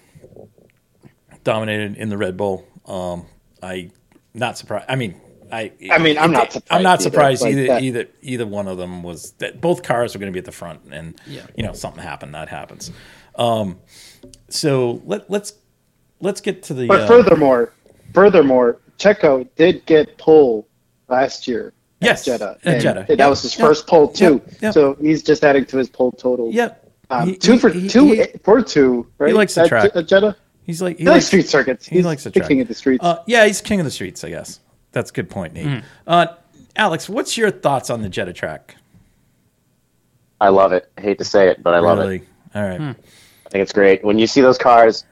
dominated in the Red Bull. Um, I not surprised. I mean, I, I mean, I'm not I'm not surprised surprised either, either. Either, that. either one of them was that both cars were going to be at the front, and Yeah. you know something happened. That happens. Um, so let let's let's get to the. But uh, furthermore, furthermore, Checo did get pole last year. Yes, at Jeddah. at and Jeddah. That Yep, was his yep, first pole too. yep, yep. So he's just adding to his pole total. Yep. Um, He- two he- for he- two he- for two. Right? He likes the track. At Jeddah. He's like he, He likes street circuits. He He's likes the the track. king of the streets. Uh, yeah, he's king of the streets. I guess that's a good point, Nate. Hmm. Uh, Alex, what's your thoughts on the Jeddah track? I love it. I hate to say it, but I love it. All right. Hmm. I think it's great when you see those cars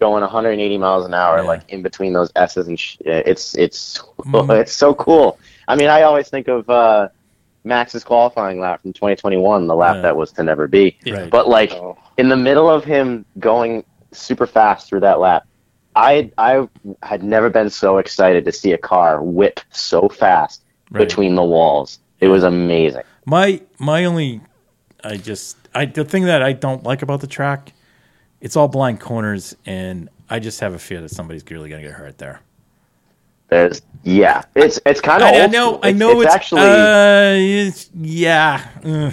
going 180 miles an hour, Yeah. like in between those S's and sh- it's it's Mhm. it's so cool. I mean, I always think of uh, Max's qualifying lap from 2021, the lap Yeah. that was to never be. Right. But like Oh. in the middle of him going super fast through that lap, I I had never been so excited to see a car whip so fast Right. between the walls. It was amazing. My my only, I just I the thing that I don't like about the track, it's all blind corners, and I just have a fear that somebody's really gonna get hurt there. There's yeah, it's it's kind of I, I know, school. I know, it's, it's, actually uh, it's, yeah, ugh.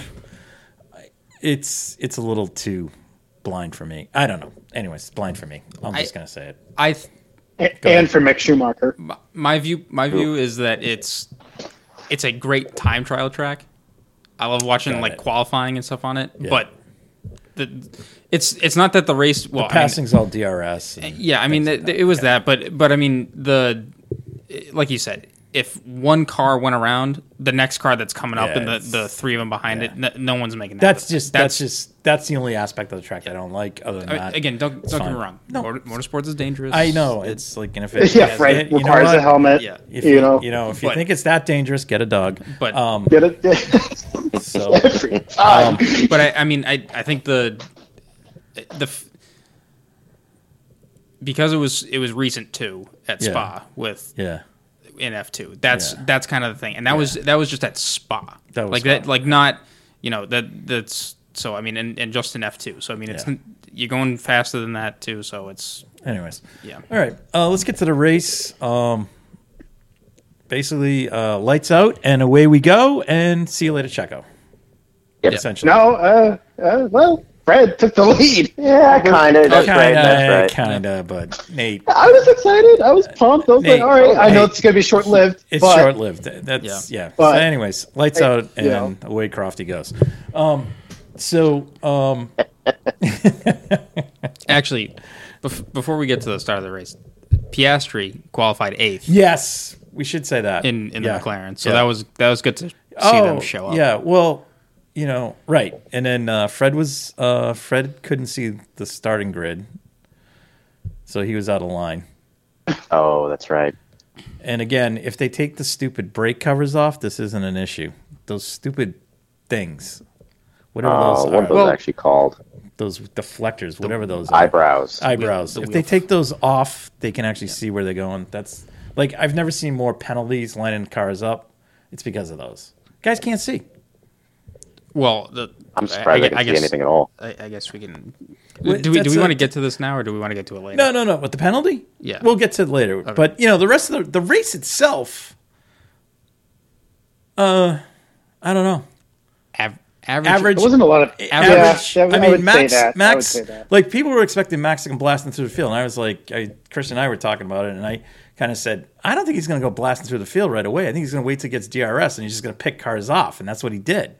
it's it's a little too blind for me. I don't know. Anyways, blind for me. I'm I- just gonna say it. I th- A- ahead. and for Mick Schumacher. my- my view my view is that it's it's a great time trial track. I love watching Got like it. qualifying and stuff on it, Yeah. but the it's it's not that the race well The I mean, all DRS. yeah, I mean things like it was that, but but I mean the like you said, if one car went around, the next car that's coming up Yeah, and the, the three of them behind yeah. it, n- no one's making that. That's just that's, just that's the only aspect of the track I don't like. Other than I that, again, don't don't get me wrong. No. Motor, motorsports is dangerous. I know it's like and if it Yeah, right. you know Requires a helmet. Yeah. If you know. you know if you But- think it's that dangerous, get a dog. But- um, Get it? so Every time. but I, I mean, I, I think the the because it was it was recent too at Yeah. Spa with yeah, in F two. That's Yeah. that's kind of the thing, and that was that was just at Spa. That was like Spa. that, like not you know that that's so. I mean, and, and just in F two. So I mean, it's Yeah. you're going faster than that too. So it's Anyways, yeah. all right. Uh, let's get to the race. Um, basically, uh, lights out and away we go. And see you later, Checo. Yep. Essentially, no, uh, uh, well, Fred took the lead. yeah, kind of. That's right. That's right. kinda, but Nate, I was excited. I was pumped. I was Nate, like, all right, I know it's going to be short lived. it's short lived. That's yeah. But- so, anyways, lights Hey, out and you know. away Crofty goes. Um, so um, Actually, bef- before we get to the start of the race, Piastri qualified eighth yes, we should say that in in Yeah. the McLaren. So Yeah. that was that was good to see oh, them show up. Yeah, well, you know, right. And then uh, Fred was uh, Fred couldn't see the starting grid, so he was out of line. Oh, that's right. And again, if they take the stupid brake covers off, this isn't an issue. Those stupid things, whatever Oh, those what are, are those Well- actually called? those deflectors, whatever those are. Eyebrows. eyebrows. The if wheel- they take those off, they can actually see where they're going. That's like I've never seen more penalties lining cars up. It's because of those guys can't see. Well, the, I'm surprised I, can see anything at all. I, I guess we can. Well, do we do we a- want to get to this now, or do we want to get to it later? No, no, no. With the penalty, Yeah. we'll get to it later. But you know, the rest of the the race itself, uh, I don't know. Av- average. Average, There wasn't a lot of average. Yeah, I I mean, would say Max. I would Max, say that. like people were expecting Max to come blasting through the field, and I was like, I, Christian and I were talking about it, and I kind of said, I don't think he's going to go blasting through the field right away. I think he's going to wait till he gets DRS, and he's just going to pick cars off, and that's what he did.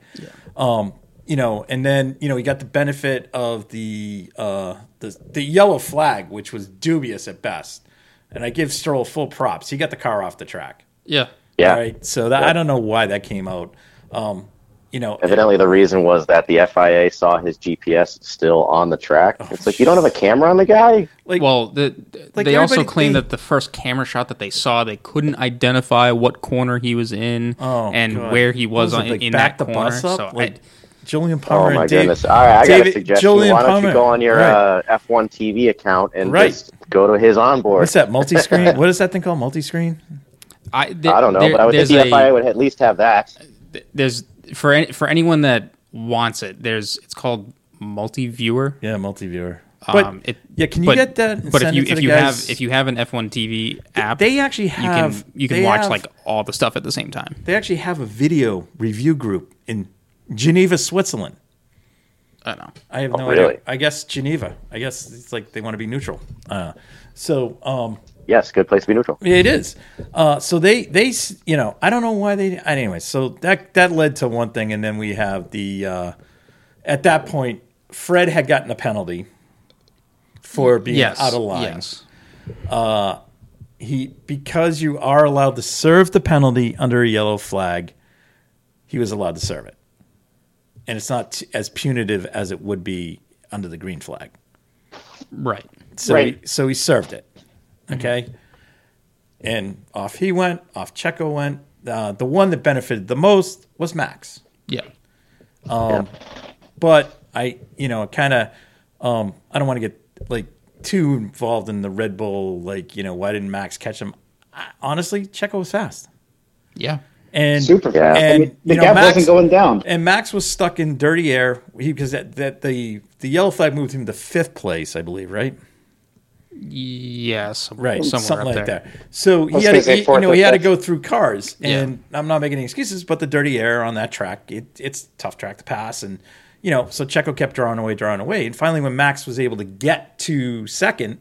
Um, you know, and then you know he got the benefit of the uh, the the yellow flag, which was dubious at best, and I give Stroll full props. He got the car off the track. Yeah. Yeah. Right. So that I don't know why that came out. Um, you know, Evidently, the reason was that the FIA saw his GPS still on the track. Oh, it's like you don't have a camera on the guy. like Well, the, Like they also everybody- claimed they- that the first camera shot that they saw, they couldn't identify what corner he was in Oh, and God. where he was, What on, it, like, in back that the corner. bus up? So like I, Jolyon Palmer Oh my and Dave, goodness! All right, I got David- a suggestion. Jolyon Why don't Palmer. you go on your Right. uh, F1 TV account and Right. just go to his onboard? What's that multi-screen? what is that thing called? Multi-screen? I, th- I don't know, there- but I would think the a- FIA would at least have that. there's for any, for anyone that wants it. There's it's called multi viewer. Yeah, multi-viewer. But- um, it, yeah, can you but- get that and But if you it to if you guys? have if you have an F1 TV app, they actually you have can you can watch have- like all the stuff at the same time. they actually have a video review group in Geneva, Switzerland. I don't know. I have Oh, no really? idea. I guess Geneva. I guess it's like they want to be neutral. Uh, so um, Yes, good place to be neutral. Yeah, it is. Uh, so they they you know I don't know why they anyway. So that that led to one thing, and then we have the uh, at that point Fred had gotten a penalty for being Yes, out of line. Yes. He because you are allowed to serve the penalty under a yellow flag, he was allowed to serve it, and it's not t- as punitive as it would be under the green flag. Right. So Right. he, so he served it. Okay. And off he went, off Checo went. Uh, the one that benefited the most was Max. Yeah. Yeah. But I, you know, kind of, um, I don't want to get like too involved in the Red Bull, like, you know, why didn't Max catch him? I, honestly, Checo was fast. Yeah. And Super Yeah. fast. I And mean, the you know, gap Max- wasn't going down. And Max was stuck in dirty air because that, that the the yellow flag moved him to fifth place, I believe, right? Yeah. Right, Somewhere something up like there. that. So he had, gonna he- you know, he had to go through cars, Yeah. and I'm not making any excuses, but the dirty air on that track, it, it's a tough track to pass, and you know, so Checo kept drawing away, drawing away, and finally, when Max was able to get to second,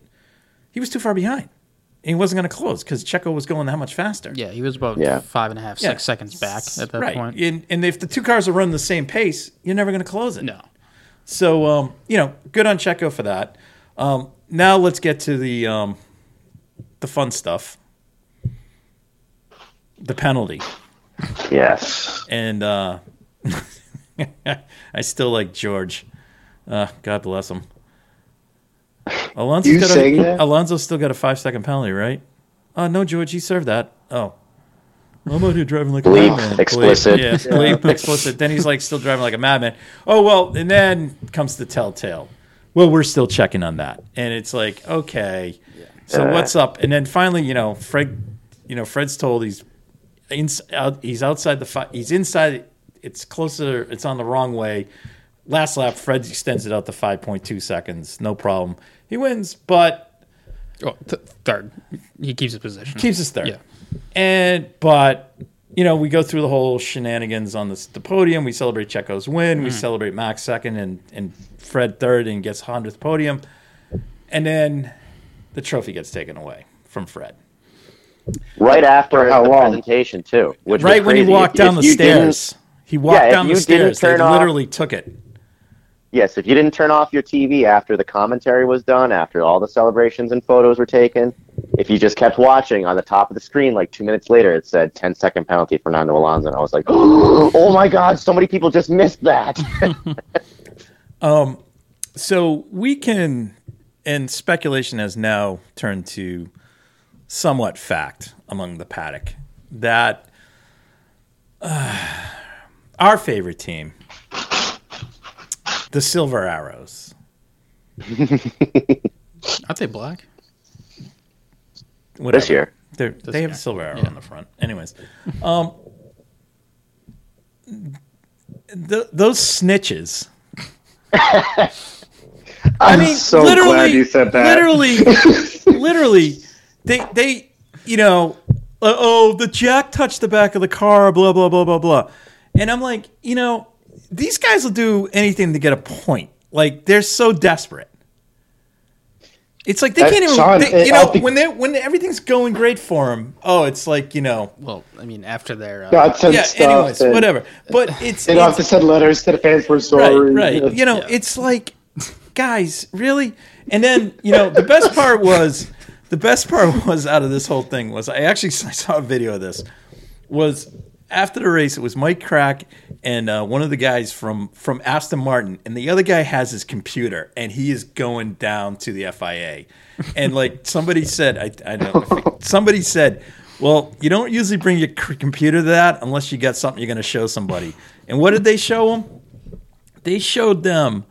he was too far behind, and he wasn't going to close because Checo was going that much faster. Yeah. He was about Yeah. five and a half, Yeah. seconds back at that right. point. And, and if the two cars are running the same pace, you're never going to close it. No. So, um, you know, good on Checo for that. Um, now let's get to the um, the fun stuff. The penalty. Yes. And uh, I still like George. Uh, God bless him. Alonso's You got saying a, that? Alonso's still got a five second penalty, right? Oh no, George, he served that. Oh. I'm out here driving like a Bleep, madman. explicit. Yeah, bleep, explicit. Then he's like still driving like a madman. Oh well, and then comes the telltale. Well, we're still checking on that, and it's like okay, so Uh. what's up? And then finally, you know, Fred, you know, Fred's told he's ins, out, he's outside the fi- he's inside. It's closer. It's on the wrong way. Last lap, Fred extends it out to five point two seconds. No problem. He wins, but Oh, th- third. He keeps his position. keeps his third. Yeah. And but you know we go through the whole shenanigans on this, the podium. We celebrate Checo's win. We mm. celebrate Max second and and Fred third and gets hundredth podium. And then the trophy gets taken away from Fred. Right after how the long? presentation too. Which right when he crazy. walked If- down if the stairs. He walked if down the stairs. They off- literally took it. Yes, if you didn't turn off your TV after the commentary was done, after all the celebrations and photos were taken, if you just kept watching on the top of the screen, like two minutes later, it said 10 second penalty for Fernando Alonso. And I was like, oh my God, so many people just missed that. So we can, and speculation has now turned to somewhat fact among the paddock that uh, our favorite team, the Silver Arrows, Aren't they black? Whatever. this year. They're, they have a silver arrow Yeah. on the front. Anyways, um, th- those snitches. I'm mean, so literally, glad you said that. Literally, literally, they they you know, uh, oh, the jack touched the back of the car, blah blah blah blah blah, and I'm like, you know, these guys will do anything to get a point. Like they're so desperate. It's like they That- can't even, Sean, they- you know, be- when they when everything's going great for them. Oh, it's like you know, Well, I mean, after their uh, God yeah. stuff. Anyways, and whatever. But it's, They don't have to send letters to the fans for right, sorry. right. You know, Yeah. it's like, guys, really. And then you know, the best part was, the best part was out of this whole thing was I actually I saw a video of this. Was after the race, it was Mike Krack and uh, one of the guys from from Aston Martin, and the other guy has his computer, and he is going down to the FIA, and like somebody said, I, I know somebody said. Well, you don't usually bring your c- computer to that unless you got something you're going to show somebody. And what did they show them? They showed them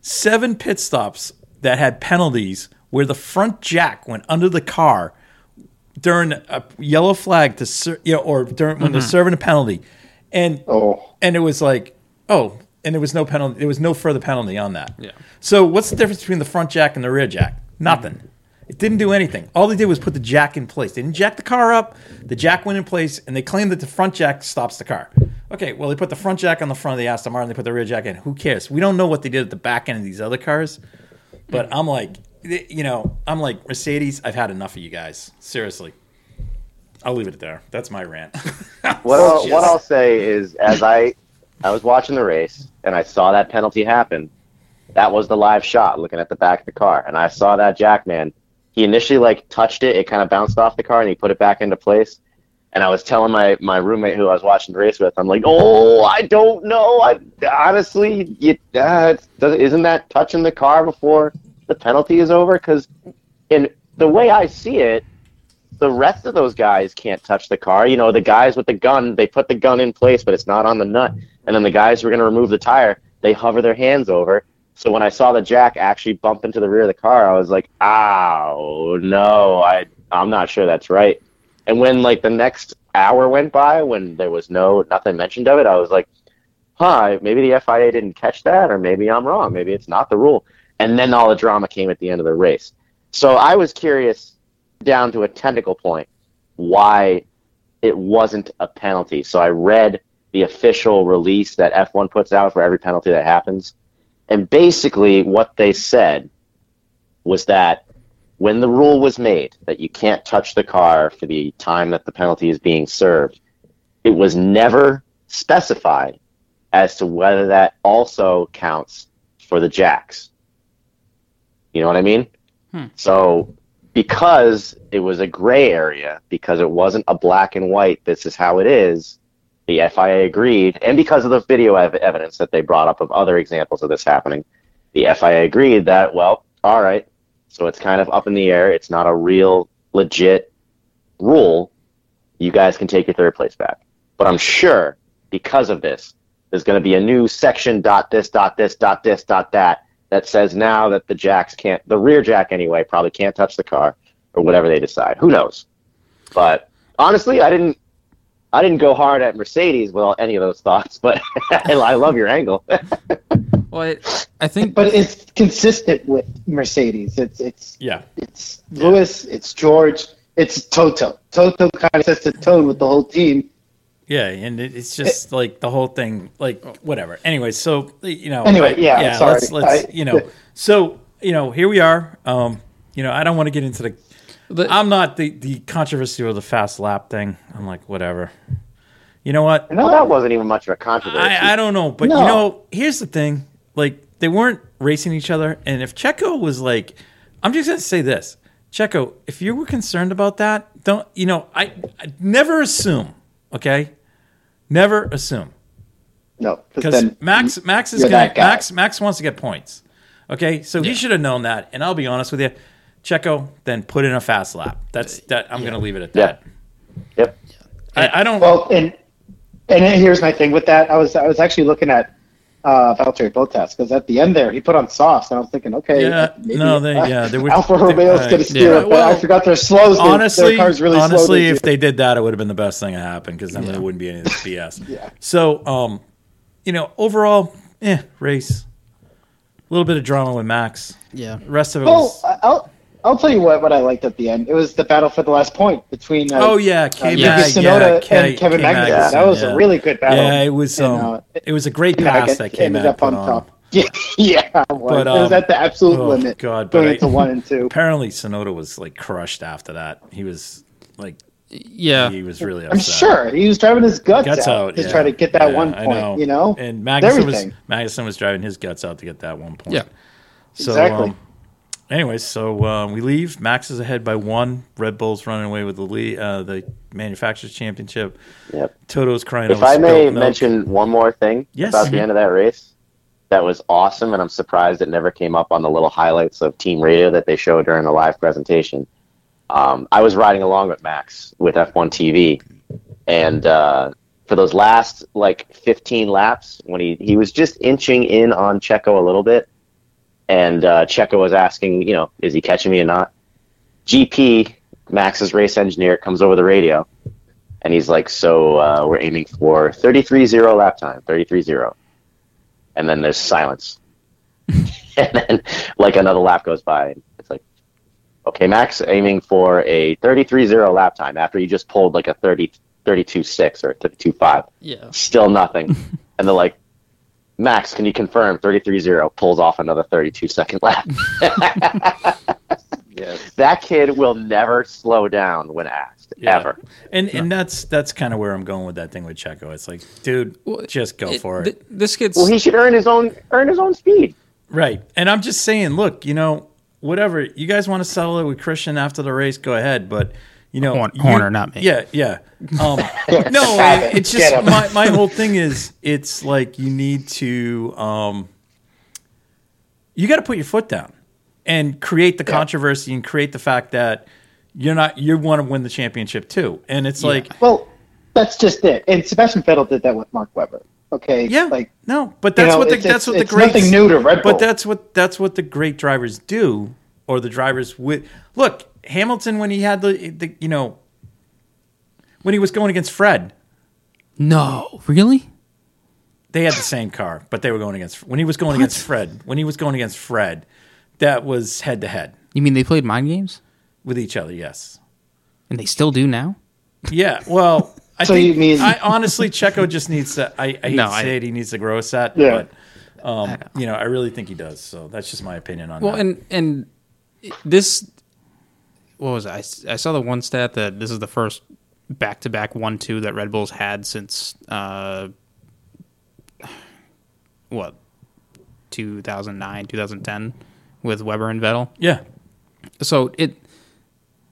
seven pit stops that had penalties where the front jack went under the car during a yellow flag to ser- you know, or during when they're mm-hmm. serving a penalty, and Oh, and it was like, oh, and there was no penalty. There was no further penalty on that. Yeah. So what's the difference between the front jack and the rear jack? Nothing. Mm-hmm. It didn't do anything. All they did was put the jack in place. They didn't jack the car up. The jack went in place, and they claimed that the front jack stops the car. Okay, well they put the front jack on the front of the Aston Martin. They put the rear jack in. Who cares? We don't know what they did at the back end of these other cars. But mm-hmm. I'm like, you know, I'm like Mercedes. I've had enough of you guys. Seriously. I'll leave it there. That's my rant. What I'll, what I'll say is, as I I was watching the race and I saw that penalty happen, that was the live shot looking at the back of the car, and I saw that Jackman. He initially like touched it, it kind of bounced off the car, and he put it back into place. And I was telling my my roommate who I was watching the race with, I'm like, oh, I don't know. I honestly, you, uh, does, isn't that touching the car before the penalty is over? Because in the way I see it, the rest of those guys can't touch the car. You know, the guys with the gun, they put the gun in place, but it's not on the nut. And then the guys who are going to remove the tire, they hover their hands over. So when I saw the jack actually bump into the rear of the car, I was like, "Ow, no, I I'm not sure that's right." And when like the next hour went by, when there was no nothing mentioned of it, I was like, "Huh, maybe the FIA didn't catch that, or maybe I'm wrong. Maybe it's not the rule." And then all the drama came at the end of the race. So I was curious, down to a technical point, why it wasn't a penalty. So I read the official release that F1 puts out for every penalty that happens. And basically, what they said was that when the rule was made that you can't touch the car for the time that the penalty is being served, it was never specified as to whether that also counts for the jacks. You know what I mean? Hmm. So, because it was a gray area, because it wasn't a black and white, this is how it is, the FIA agreed, and because of the video ev- evidence that they brought up of other examples of this happening, the FIA agreed that, well, all right, so it's kind of up in the air. It's not a real, legit rule. You guys can take your third place back. But I'm sure because of this, there's going to be a new section dot this dot this dot this dot that that says now that the jacks can't, the rear jack anyway, probably can't touch the car or whatever they decide. Who knows? But honestly, I didn't I didn't go hard at Mercedes with all, any of those thoughts, but I love your angle. Well, I, I think But it's consistent with Mercedes. It's it's yeah. it's Lewis, it's George, it's Toto. Toto kind of sets the tone with the whole team. Yeah, and it, it's just like the whole thing, like whatever. Anyway, so you know. Anyway, I- yeah, yeah. sorry. Let's let's I- you know. So you know, here we are. Um, you know, I don't want to get into the. the, I'm not the the controversy or the fast lap thing. I'm like whatever. You know what? No, that wasn't even much of a controversy. I, I don't know, but No. you know, here's the thing: like they weren't racing each other, and if Checo was like, I'm just gonna say this, Checo, if you were concerned about that, don't you know? I, I never assume, okay? Never assume No, because Max Max is you're gonna guy. Max Max wants to get points. Okay, so he should have known that, and I'll be honest with you, Checo, then put in a fast lap. That's that. I'm gonna leave it at Yeah. that. Yep. I, I don't. Well, and and here's my thing with that. I was I was actually looking at uh, Valtteri Bottas because at the end there he put on softs, and I was thinking, okay, Yeah, maybe, no, they- uh, yeah, they were- Alfa they- Romeo's going to steer it, but Well, I forgot their slows. their- honestly, their car's really honestly, slow if they did that, it would have been the best thing that happened because then Yeah. there wouldn't be any of this BS. Yeah. So, um, you know, overall, eh, race. A little bit of drama with Max. yeah. The rest of it year. Well, was. I'll I'll tell you what what I liked at the end. It was the battle for the last point between uh, Oh yeah, uh, K yeah, Yuki Mag, yeah, K- and Kevin K- Magnussen. Magnussen, That was yeah. a really good battle. Yeah, it was. And, Um, uh, it was a great Mag pass that came ended up put on on. top. Yeah, yeah, it was. But, it was um, at the absolute oh, limit God, but going I- into one and two. Apparently, Tsunoda was like crushed after that. He was like, Yeah. he was really I'm upset. sure he was driving his guts, Guts out, out to yeah. try to get that Yeah, one I point. You know, and Magnussen was. Magnussen was driving his guts out to get that one point. Yeah. So, Exactly. Um, anyways, so uh, we leave. Max is ahead by one. Red Bull's running away with the lead, uh, the manufacturers championship. Yep. Toto's crying If I may milk. mention one more thing Yes. about the end of that race, that was awesome, and I'm surprised it never came up on the little highlights of team radio that they showed during the live presentation. Um, I was riding along with Max with F1 TV, and uh, for those last like 15 laps, when he he was just inching in on Checo a little bit, and uh, Checo was asking, you know, is he catching me or not? GP Max's race engineer comes over the radio and he's like, "So uh, we're aiming for 33-0 lap time, 33-0." and then there's silence, and then like another lap goes by. It's like, okay, Max aiming for a 33-0 lap time after you just pulled like a 30, 32-6 or 32-5. Yeah. Still nothing, and they're like, Max, can you confirm 33-0 pulls off another 32 second lap? Yes. that kid will never slow down when asked Yeah. ever. And and that's that's kind of where I'm going with that thing with Checo. It's like, dude, Well, just go It- for it. th- this gets Well, he should earn his own earn his own speed. Right. And I'm just saying, look, you know, whatever you guys want to settle it with Christian after the race, go ahead. But you know, Horn- you- Horner, not me. Yeah, yeah. Um, no, it- it. it's just my my whole thing is it's like you need to um, you got to put your foot down and create the controversy and create the fact that you're not you want to win the championship too. And it's like Well, that's just it. And Sebastian Vettel did that with Mark Webber. Okay. Yeah, Like no, but you that's know, what the it's- that's it's- what the great nothing new to Red Bull. But that's what that's what the great drivers do, or the drivers with. Look, Hamilton when he had the the you know when he was going against Fred, no, really. they had the same car, but they were going against when he was going against Fred. When he was going against Fred, that was head to head You mean they played mind games with each other. Yes. and they still do now? Yeah. Well. I So think, you mean- I honestly Checo just needs to. I, I hate No, to I- say it. He needs to grow a set. Yeah. But um, you know, I really think he does. So that's just my opinion on Well, that. and and this, what was it? I, I saw the one stat that this is the first back to back one two that Red Bull's had since uh, what, two thousand nine, two thousand ten, with Webber and Vettel. yeah. So it.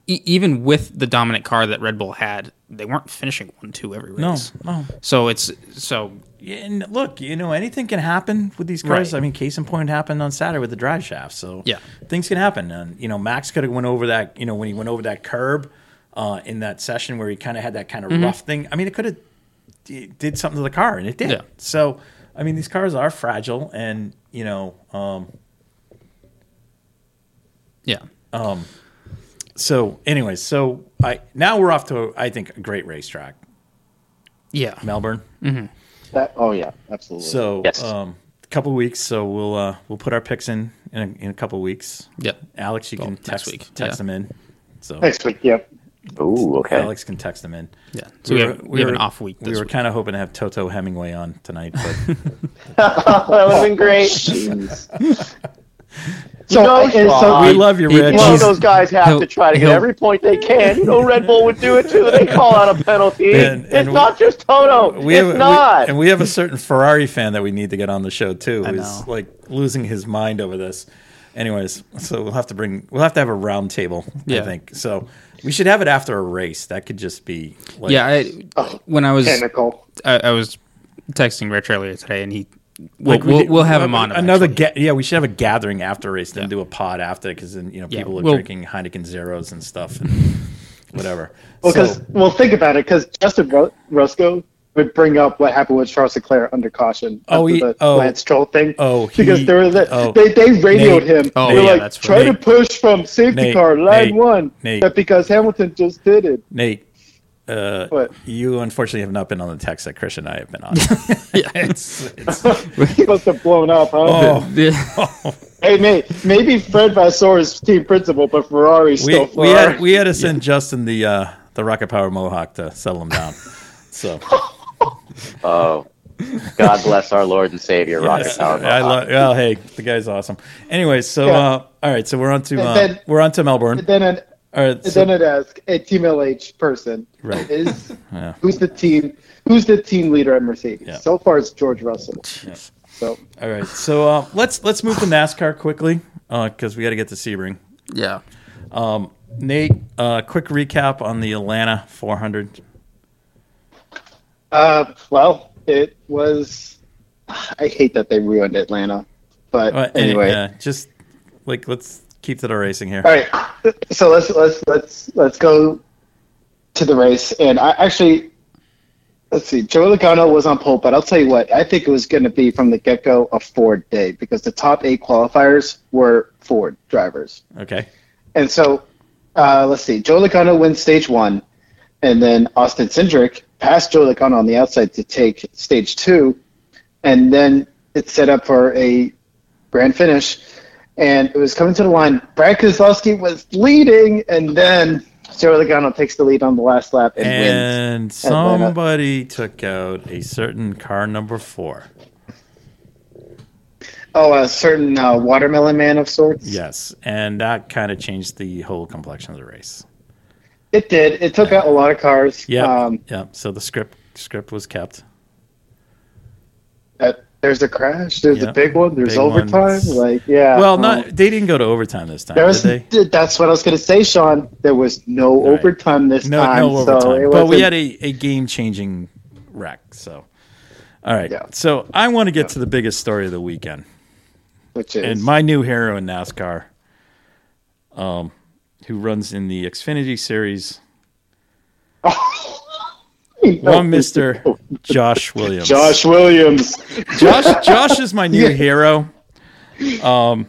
e- Even with the dominant car that Red Bull had, they weren't finishing one two every race. No. no. So it's so and look, you know, anything can happen with these cars. Right. I mean, case in point happened on Saturday with the drive shaft. So Yeah. things can happen. And you know, Max could have went over that. You know, when he went over that curb uh, in that session where he kind of had that kind of Mm-hmm. rough thing. I mean, it could have did something to the car, and it did. Yeah. So I mean, these cars are fragile, and you know, um, yeah. so anyways, so I now we're off to I think a great racetrack, Yeah. Melbourne. That. Oh yeah, absolutely. So Yes. um, a couple weeks. So we'll uh, we'll put our picks in in a, in a couple weeks. Yep. Alex, you Well, can text week, text yeah. them in. So next week, yep. Ooh, okay. Alex can text them in. Yeah. So we, were- have, we have an off week. We were kind of hoping to have Toto Hemingway on tonight, but that would have been great. So, know, uh, so Sean, we love you, he- Rich. Well, He's- those guys have to try to get every point they can. You know, Red Bull would do it too. They call out a penalty. And- it's we- not just Toto. we it's have, not. We, and we have a certain Ferrari fan that we need to get on the show too, I who's like losing his mind over this. Anyways, so we'll have to bring we'll have to have a round table. I think so. We should have it after a race. That could just be like, yeah. I, when I was Pinnacle. I, I was texting Rich earlier today, and he we'll, Like we we'll, we'll have him on another. Ga- yeah, we should have a gathering after a race, then Yeah. do a pod after because then you know Yeah, people are we'll- drinking Heineken zeros and stuff and whatever. Well, So- because well, think about it. Because Justin Ro- Roscoe would bring up what happened with Charles Leclerc under caution. Oh, after he- the oh. Lance Stroll thing. Oh, because he- they were the, oh. they they radioed Nate. him. Oh, They're yeah, like that's try right. to push from safety Nate, car line Nate, one. Nate. But because Hamilton just did it. Nate, uh, What? you unfortunately have not been on the text that Chris and I have been on. Yeah. it's, it's, He must have blown up, huh? oh, The- Hey, mate, maybe Fred Vasseur is team principal, but Ferrari's we, still we Ferrari. had we had to send Justin the uh, the Rocket Power Mohawk to settle him down. So oh, God bless our Lord and Savior, Rocket yes, Power. I lo- well, hey, the guy's awesome. Anyway, so Yeah. uh, all right, so we're on to uh, then- we're on to Melbourne. Then, an, All right, and so, then I'd ask a Team LH person Right. is Yeah. who's the team who's the team leader at Mercedes? Yeah. So far, it's George Russell. So all right, so uh, let's let's move to NASCAR quickly because we got to get to Sebring. yeah. Nate, uh, quick recap on the Atlanta 400. Uh, well, it was. I hate that they ruined Atlanta, but Uh, anyway. yeah, just like let's keep to the racing here. All right, so let's let's let's let's go to the race. And I actually, let's see, Joey Logano was on pole, but I'll tell you what, I think it was going to be from the get go a Ford day because the top eight qualifiers were Ford drivers. Okay. And so, uh, let's see, Joe Logano wins stage one, and then Austin Cindric passed Joe Logano on the outside to take stage two, and then it's set up for a grand finish, and it was coming to the line. Brad Keselowski was leading, and then Joey Logano takes the lead on the last lap and, wins. And somebody took out a certain car number four. Oh, a certain uh, watermelon man of sorts. Yes, and that kind of changed the whole complexion of the race. It did. It took out a lot of cars. Yeah, Um, yeah. So the script script was kept. uh, there's a crash. There's Yeah, a big one. There's big overtime. ones. Like, yeah. Well, um, not they didn't go to overtime this time, There was? That's what I was going to say, Sean. There was no Right. overtime this No, time. no So overtime. it but we had a, a game changing wreck. So, all right. Yeah. So I want to get to the biggest story of the weekend. which is and my new hero in NASCAR, um, who runs in the Xfinity Series, one Mister Josh Williams. Josh Williams. Josh, Josh is my new hero. Um,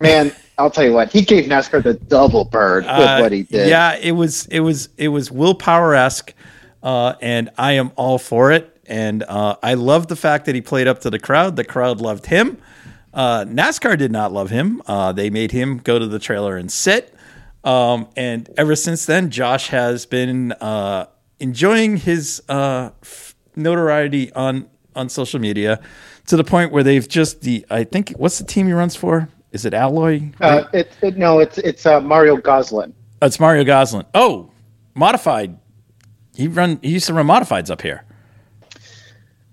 Man, I'll tell you what. He gave NASCAR the double bird with uh, what he did. Yeah, it was it was it was willpower esque, uh, and I am all for it. And uh, I love the fact that he played up to the crowd. The crowd loved him. Uh, NASCAR did not love him. Uh, they made him go to the trailer and sit. Um, and ever since then, Josh has been uh, enjoying his uh, notoriety on on social media to the point where they've just the I think what's the team he runs for? Is it Alloy? Uh, it, it, no, it's it's uh, Mario Gosselin. Oh, it's Mario Gosselin. Oh, modified. He run. He used to run modifieds up here.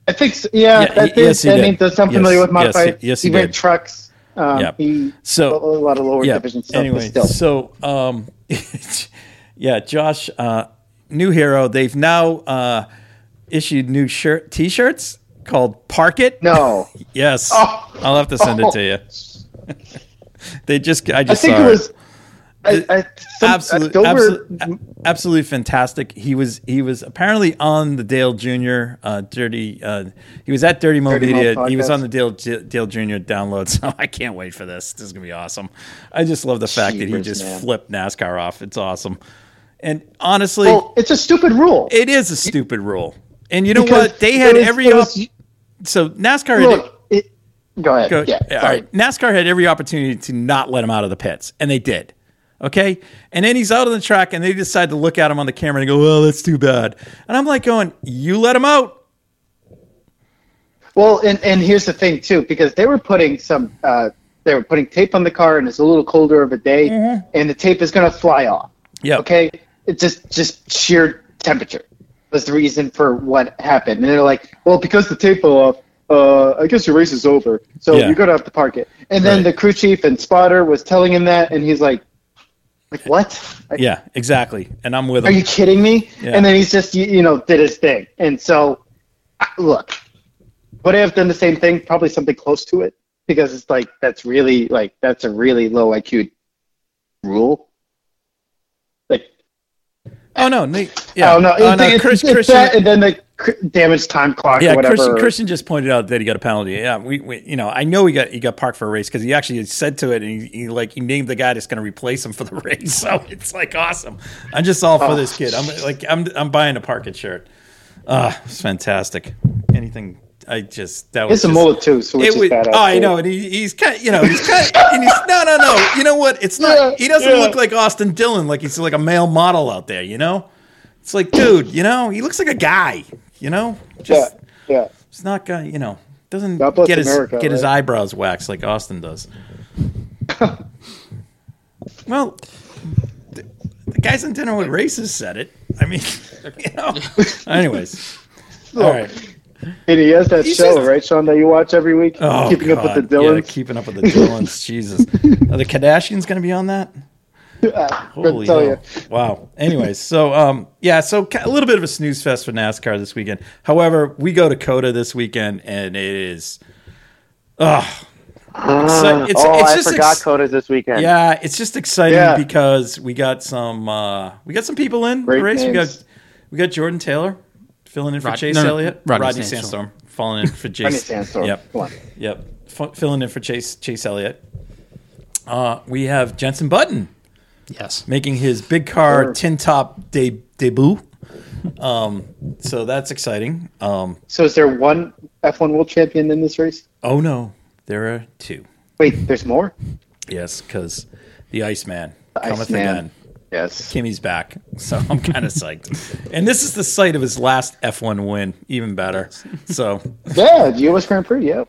I think, so, yeah, Yeah, that, he- yes, he that did. name does sound Yes, familiar with yes, modified. he- yes, he, he ran trucks. Um, Yeah. He So- a, lot of lower Yeah. division stuff. Anyway, still. so um, yeah, Josh, uh, new hero. They've now uh, issued new shirt T-shirts called Park It. no, Yes, Oh. I'll have to send it to you. they just. I I just think saw it was. I, I, some, absolute, October- absolute, absolutely fantastic. He was he was apparently on the Dale Jr. Uh, Dirty. Uh, he was at Dirty Mo Dirty Mo Media. He was on the Dale Dale Jr. download. So I can't wait for this. This is gonna be awesome. I just love the fact that he just man. flipped NASCAR off. It's awesome. And honestly, Well, it's a stupid rule. it is a stupid rule. And you know Because what? They had was- every it op- so NASCAR had it, go ahead. Go- yeah, all sorry. right. NASCAR had every opportunity to not let him out of the pits, and they did. Okay. And then he's out on the track, and they decide to look at him on the camera and go, well, that's too bad. And I'm like, going, you let him out. Well, and, and here's the thing too, because they were putting some, uh, they were putting tape on the car, and it's a little colder of a day, and the tape is going to fly off. Yeah. Okay, it's just just sheer temperature was the reason for what happened, and they're like, well, because the tape fell off. Uh, I guess your race is over, so Yeah. you're gonna have to park it. And then Right. the crew chief and spotter was telling him that, and he's like, like what? Like, Yeah, exactly. And I'm with Are him. you kidding me? Yeah. And then he's just you, you know did his thing, and so look, would I have done the same thing? Probably something close to it because it's like that's really like that's a really low IQ rule. Oh, no. Nate, yeah. oh no, Oh, no, it's, Chris, it's Christian, that, and then the damage time clock yeah, or whatever. Christian, Christian just pointed out that he got a penalty. Yeah, we, we you know, I know he got he got parked for a race because he actually said to it, and he, he like he named the guy that's going to replace him for the race. So it's like awesome. I'm just all for Oh. this kid. I'm like I'm I'm buying a parking shirt. Ah, it's fantastic. Anything. I just that was It's a just- mullet too, so which It was, badass. oh, I know, and he, he's kind of, you know, he's kind of, and he's, no, no, no. You know what? It's not. Yeah, he doesn't yeah. look like Austin Dillon, like he's like a male model out there. You know, it's like, dude, you know, he looks like a guy. You know, Yeah, just yeah. it's not guy. You know, doesn't God get his America, get his eyebrows waxed like Austin does. well, the, the guys in dinner with races said it. I mean, you know. Anyways, all right. And he has that He's show, just- right, Sean, that you watch every week, Oh, keeping up with the God. Yeah, keeping up with the Dillons. Jesus, are the Kardashians going to be on that? Ah, Holy tell hell. you. Wow. Anyways, so um, yeah, so a little bit of a snooze fest for NASCAR this weekend. However, we go to COTA this weekend, and it is, ugh, So it's- oh, it's I just forgot ex- COTA's this weekend. yeah, it's just exciting Yeah. because we got some uh, we got some people in Great the race. We got we got Jordan Taylor filling in for Rod- Chase no, no, Elliott, Rodney Rodney Sandstorm. Sandstorm falling in for Chase. Rodney Sandstorm. Yep. Come on. Yep, F- filling in for Chase Chase Elliott. Uh, we have Jenson Button Yes. making his big car Sure. tin top de- debut Um, so that's exciting. Um, So is there one F1 world champion in this race? oh no, there are two. Wait, there's more? Yes, because the Iceman The cometh Iceman. again. Yes. Kimi's back, so I'm kind of psyched. And this is the site of his last F1 win, even better. So Yeah, the US Grand Prix, yep.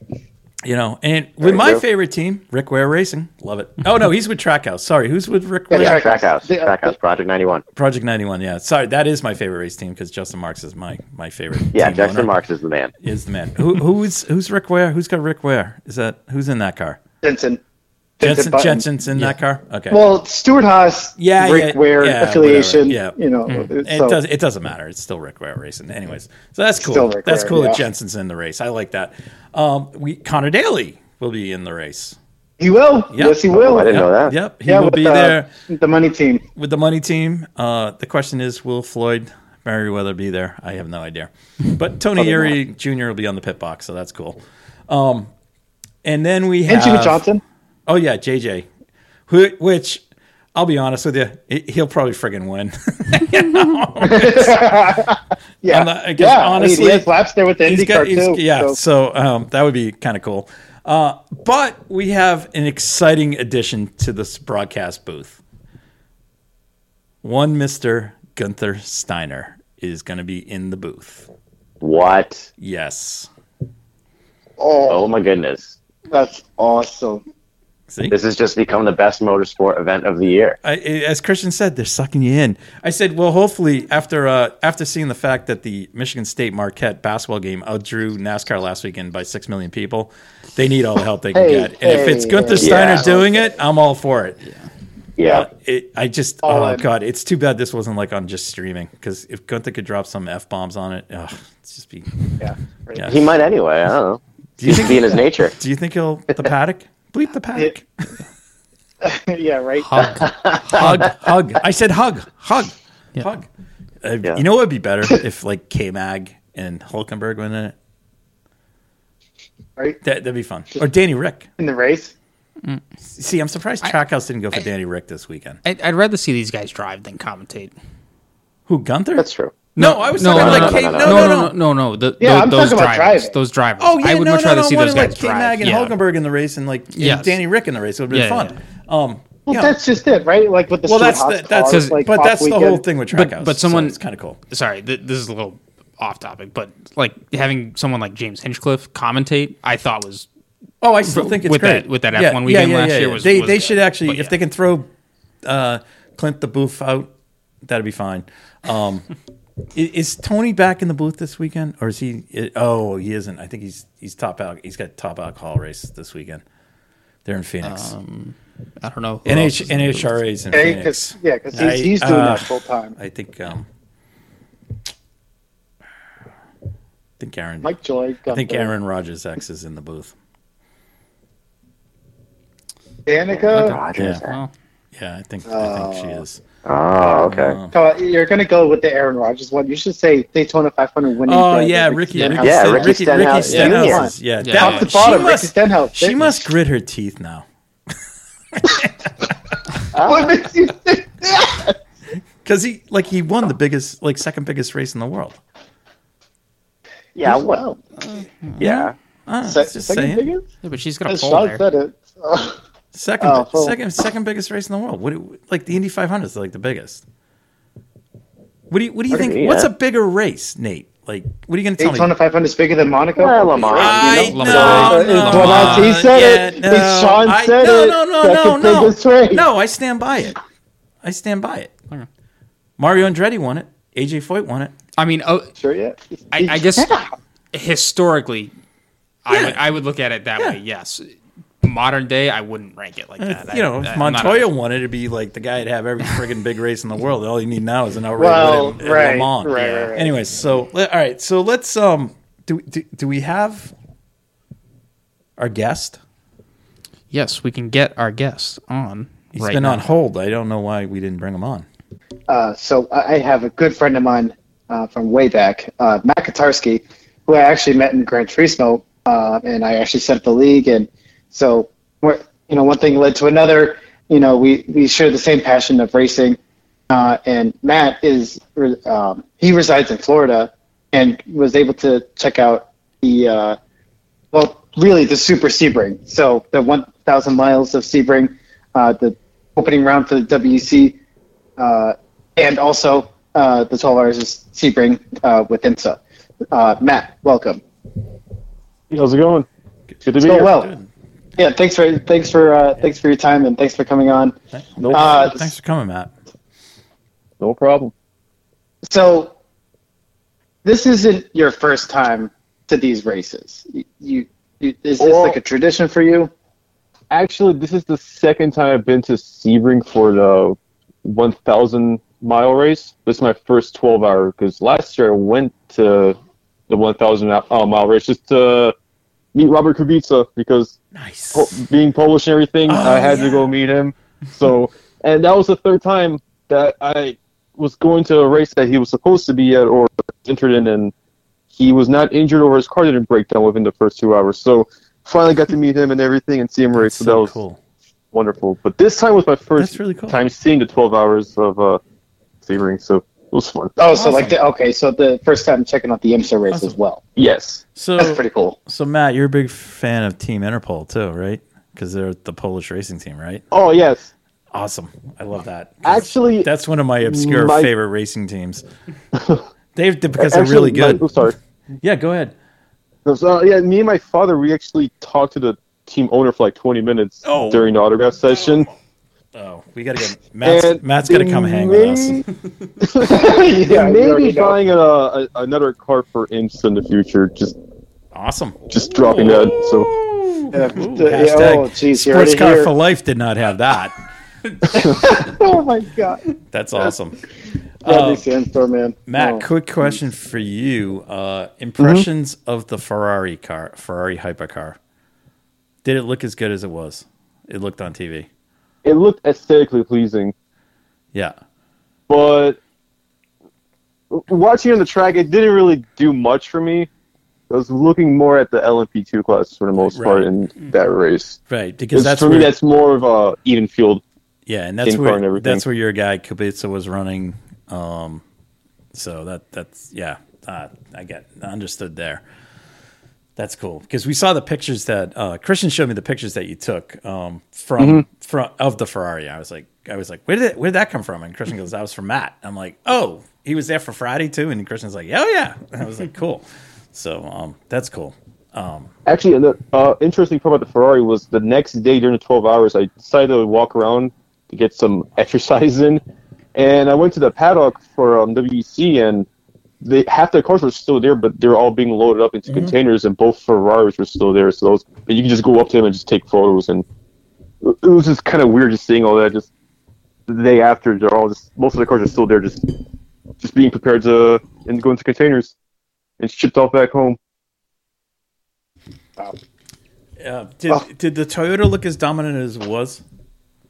you know, and with my go. favorite team, Rick Ware Racing, love it. Oh no, he's with Trackhouse. Sorry, who's with Rick Yeah, Ware? Yeah, Trackhouse. The- uh, Trackhouse, Project 91. Project 91. Yeah, sorry, that is my favorite race team because Justin Marks is my my favorite. Yeah, team Jackson owner. Marks is the man. is the man. Who who's who's Rick Ware? Who's got Rick Ware? Is that who's in that car? Jenson. Jenson Jenson's in that car. Okay. Well, Stewart Haas, Yeah, Rick yeah, Ware yeah, affiliation. whatever, yeah. You know, it so- does it doesn't matter. It's still Rick Ware racing. Anyways, so that's cool. That's Ware, cool that. Jenson's in the race. I like that. Um, we Connor Daly will be in the race. He will. Yep. Yes, he will. I didn't Yep, know that. Yep, he yeah, will with be the, there The money team. with the money team. Uh, the question is, will Floyd Mayweather be there? I have no idea. But Tony Probably Eury Jr. will be on the pit box, so that's cool. Um, and then we have And Jimmie Johnson. Oh yeah, JJ, who, which I'll be honest with you, he- he'll probably friggin' win. You know? Yeah. I'm not- I guess yeah. I mean, honestly, he has laps there with the He's IndyCar got- he's- too. yeah, so- so, um, that would be kind of cool. Uh, but we have an exciting addition to this broadcast booth. One Mister Gunther Steiner is going to be in the booth. What? Yes. Oh my goodness. that's awesome. See, This has just become the best motorsport event of the year. I, as Christian said, they're sucking you in. I said, well, hopefully after uh, after seeing the fact that the Michigan State Marquette basketball game outdrew NASCAR last weekend by six million people, they need all the help they can Hey, get. And if it's Gunther hey. Steiner Yeah. doing it, I'm all for it. Yeah. Uh, it, I just, All oh in. god, it's too bad this wasn't like on just streaming because if Gunther could drop some f bombs on it, it's just be. Yeah. Yeah. He might anyway. I don't know. Do you to be in his nature. Do you think he'll the paddock? Bleep the paddock. yeah, right. Hug. hug, hug. I said hug, hug, Yeah. hug. Uh, Yeah. You know what would be better if like K Mag and Hulkenberg went in it. Right. That, that'd be fun. Or Danny Rick. In the race. See, I'm surprised Trackhouse didn't go for Danny Rick this weekend. I'd, I'd rather see these guys drive than commentate. Who Gunther? That's true. No, I was no, talking no, like no, no, No, no, no. The, Yeah, I'm those talking about drivers, driving. those drivers. Oh yeah, I would no, much no, rather no, see one those like guys K drive. Mag and yeah. Hulkenberg in the race and like and Yes. Danny Rick in the race. It would have been Yeah, fun. yeah, Um, Well, yeah. that's just it, right? Like with the well, Stuart that's Haas the, that's cars, like but off that's the whole thing with Trackhouse. but someone- it's kind of cool. Sorry, th- this is a little off topic, but like having someone like James Hinchcliffe commentate, I thought was Oh, I still think it's with great that- with that F1 weekend last year was- they was they good. should actually if they can throw uh, Clint the booth out, that'd be fine. Um, i- is Tony back in the booth this weekend, or is he? i- Oh, he isn't. I think he's he's top out. He's got top alcohol race this weekend. They're in Phoenix. Um, I don't know. who NH, is in the booth. NHRA's in Yeah, Phoenix. because yeah, 'cause he's, I- he's doing uh, that full time. I think. Um, I think Aaron. Mike Joy. I think Aaron Rodgers X is in the booth. Danica. Rogers. Yeah. Well, Yeah, I think I think she is. Oh, okay. Uh, you're gonna go with the Aaron Rodgers one. You should say Daytona 500 winning. Oh driver, yeah, Ricky, Stenhouse. Ricky, Yeah, Ricky Ricky, Stenhouse Ricky Stenhouse. Jr. Yeah, Yeah. that- Top to bottom, she Ricky must, Stenhouse. she must grit her teeth now What makes you think that? because he like he won the biggest, like second biggest race in the world. Yeah, Well, well, yeah. Uh, se- just second saying, biggest? yeah, but she's gonna a As pole Sean there. said it. second, Oh, well. second, second biggest race in the world. What do- like the Indy 500 is like the biggest. What do you What do you think? you mean, What's a bigger race, Nate? Like, what are you going to tell Daytona me? 500 is bigger than Monaco. Well, Lamar. I You know, know, Lamar. no, It's what he said it. yeah, It's Sean I- said no, it. No, no, Second no, no, biggest race. no. I stand by it. I stand by it. Okay. Mario Andretti won it. AJ Foyt won it. I mean, oh, Sure, yeah. I, I guess Yeah. historically, I would I would look at it that Yeah. way. Yes, modern day, I wouldn't rank it like that. you know, I, if I'm Montoya a- won it, it'd be like the guy'd have every friggin' big race in the world. All you need now is an outright Well, win at- at right, Le Mans. right, right, right. Anyways, so all right, so let's um, do do, do we have our guest? yes, we can get our guest on. He's right been now. on hold. I don't know why we didn't bring him on. Uh, so I I have a good friend of mine uh, from way back, uh, Matt Kortarski, who I actually met in Gran Turismo, uh, and I actually set up the league. And so, we're, you know, one thing led to another. You know, we, we share the same passion of racing, uh, and Matt is um, he resides in Florida and was able to check out the uh, well, really the Super Sebring. So the 1,000 miles of Sebring, uh, the opening round for the WEC, uh, and also uh, the 12 hours of Sebring uh, with IMSA. Uh, Matt, welcome. How's it going? Good to be So here. well. Good. Yeah, thanks for thanks for uh, thanks for your time and thanks for coming on. No, Uh, Thanks for coming, Matt. no problem. So this isn't your first time to these races. You, you, you is this Well- like a tradition for you? Actually, this is the second time I've been to Sebring for the 1,000 mile race. This is my first 12 hour because last year I went to the 1,000 uh, mile race just to meet Robert Kubica because Nice. po- being Polish and everything, Oh, I had yeah. to go meet him. So, and that was the third time that I was going to a race that he was supposed to be at or entered in, and he was not injured or his car didn't break down within the first two hours. So, finally got to meet him and everything and see him race. That's So, that was cool. wonderful. But this time was my first really cool. time seeing the 12 hours of uh, Sebring, so it was fun. Oh, so like the, okay, so the first time checking out the IMSA race as well. Yes. So, That's pretty cool. so Matt, you're a big fan of Team Inter Europol too, right? Because they're the Polish racing team, right? Oh, yes. Awesome. I love that. Actually, that's one of my obscure my- favorite racing teams. They've because they're actually, really my- good. oh, sorry. Yeah, go ahead. So, uh, yeah, me and my father, we actually talked to the team owner for like 20 minutes Oh. during the autograph session. Oh, we gotta get Matt's. And Matt's gonna they come hang with us. may- yeah, They you may already be know. buying a, a, another car for IMSA in the future. Just Awesome. just dropping that. So Yeah, Ooh, the- hashtag oh, jeez, you Sports Car hear- for Life did not have that. Oh my god, That's awesome. Bradley Uh, Sandstorm, man. Matt, Oh. quick question for you. Uh, impressions of the Ferrari car, Ferrari hypercar. Did it look as good as it was? It looked on TV. It looked aesthetically pleasing, Yeah. but watching on the track, it didn't really do much for me. I was looking more at the LMP2 class for the most Right. part in that race. Right. Because Because that's for where, me, that's more of a even field. yeah, and that's where and that's where your guy Kubica was running. Um, so that that's yeah, uh, I get understood there. That's cool because we saw the pictures that uh, Christian showed me the pictures that you took um, from Mm-hmm. from of the Ferrari. I was like, I was like, where did it, where did that come from? And Christian goes, that was from Matt. I'm like, oh, he was there for Friday too. And Christian's like, oh yeah. And I was like, cool. So um, that's cool. Um, Actually, the uh, interesting part about the Ferrari was the next day during the 12 hours, I decided to walk around to get some exercise in. And I went to the paddock for um, WEC, and they, half the cars were still there, but they're all being loaded up into containers, and both Ferraris were still there. So those, and you can just go up to them and just take photos. And it was just kind of weird just seeing all that. Just the day after, they're all just most of the cars are still there, just just being prepared to and go into containers and shipped off back home. uh, did did the Toyota look as dominant as it was?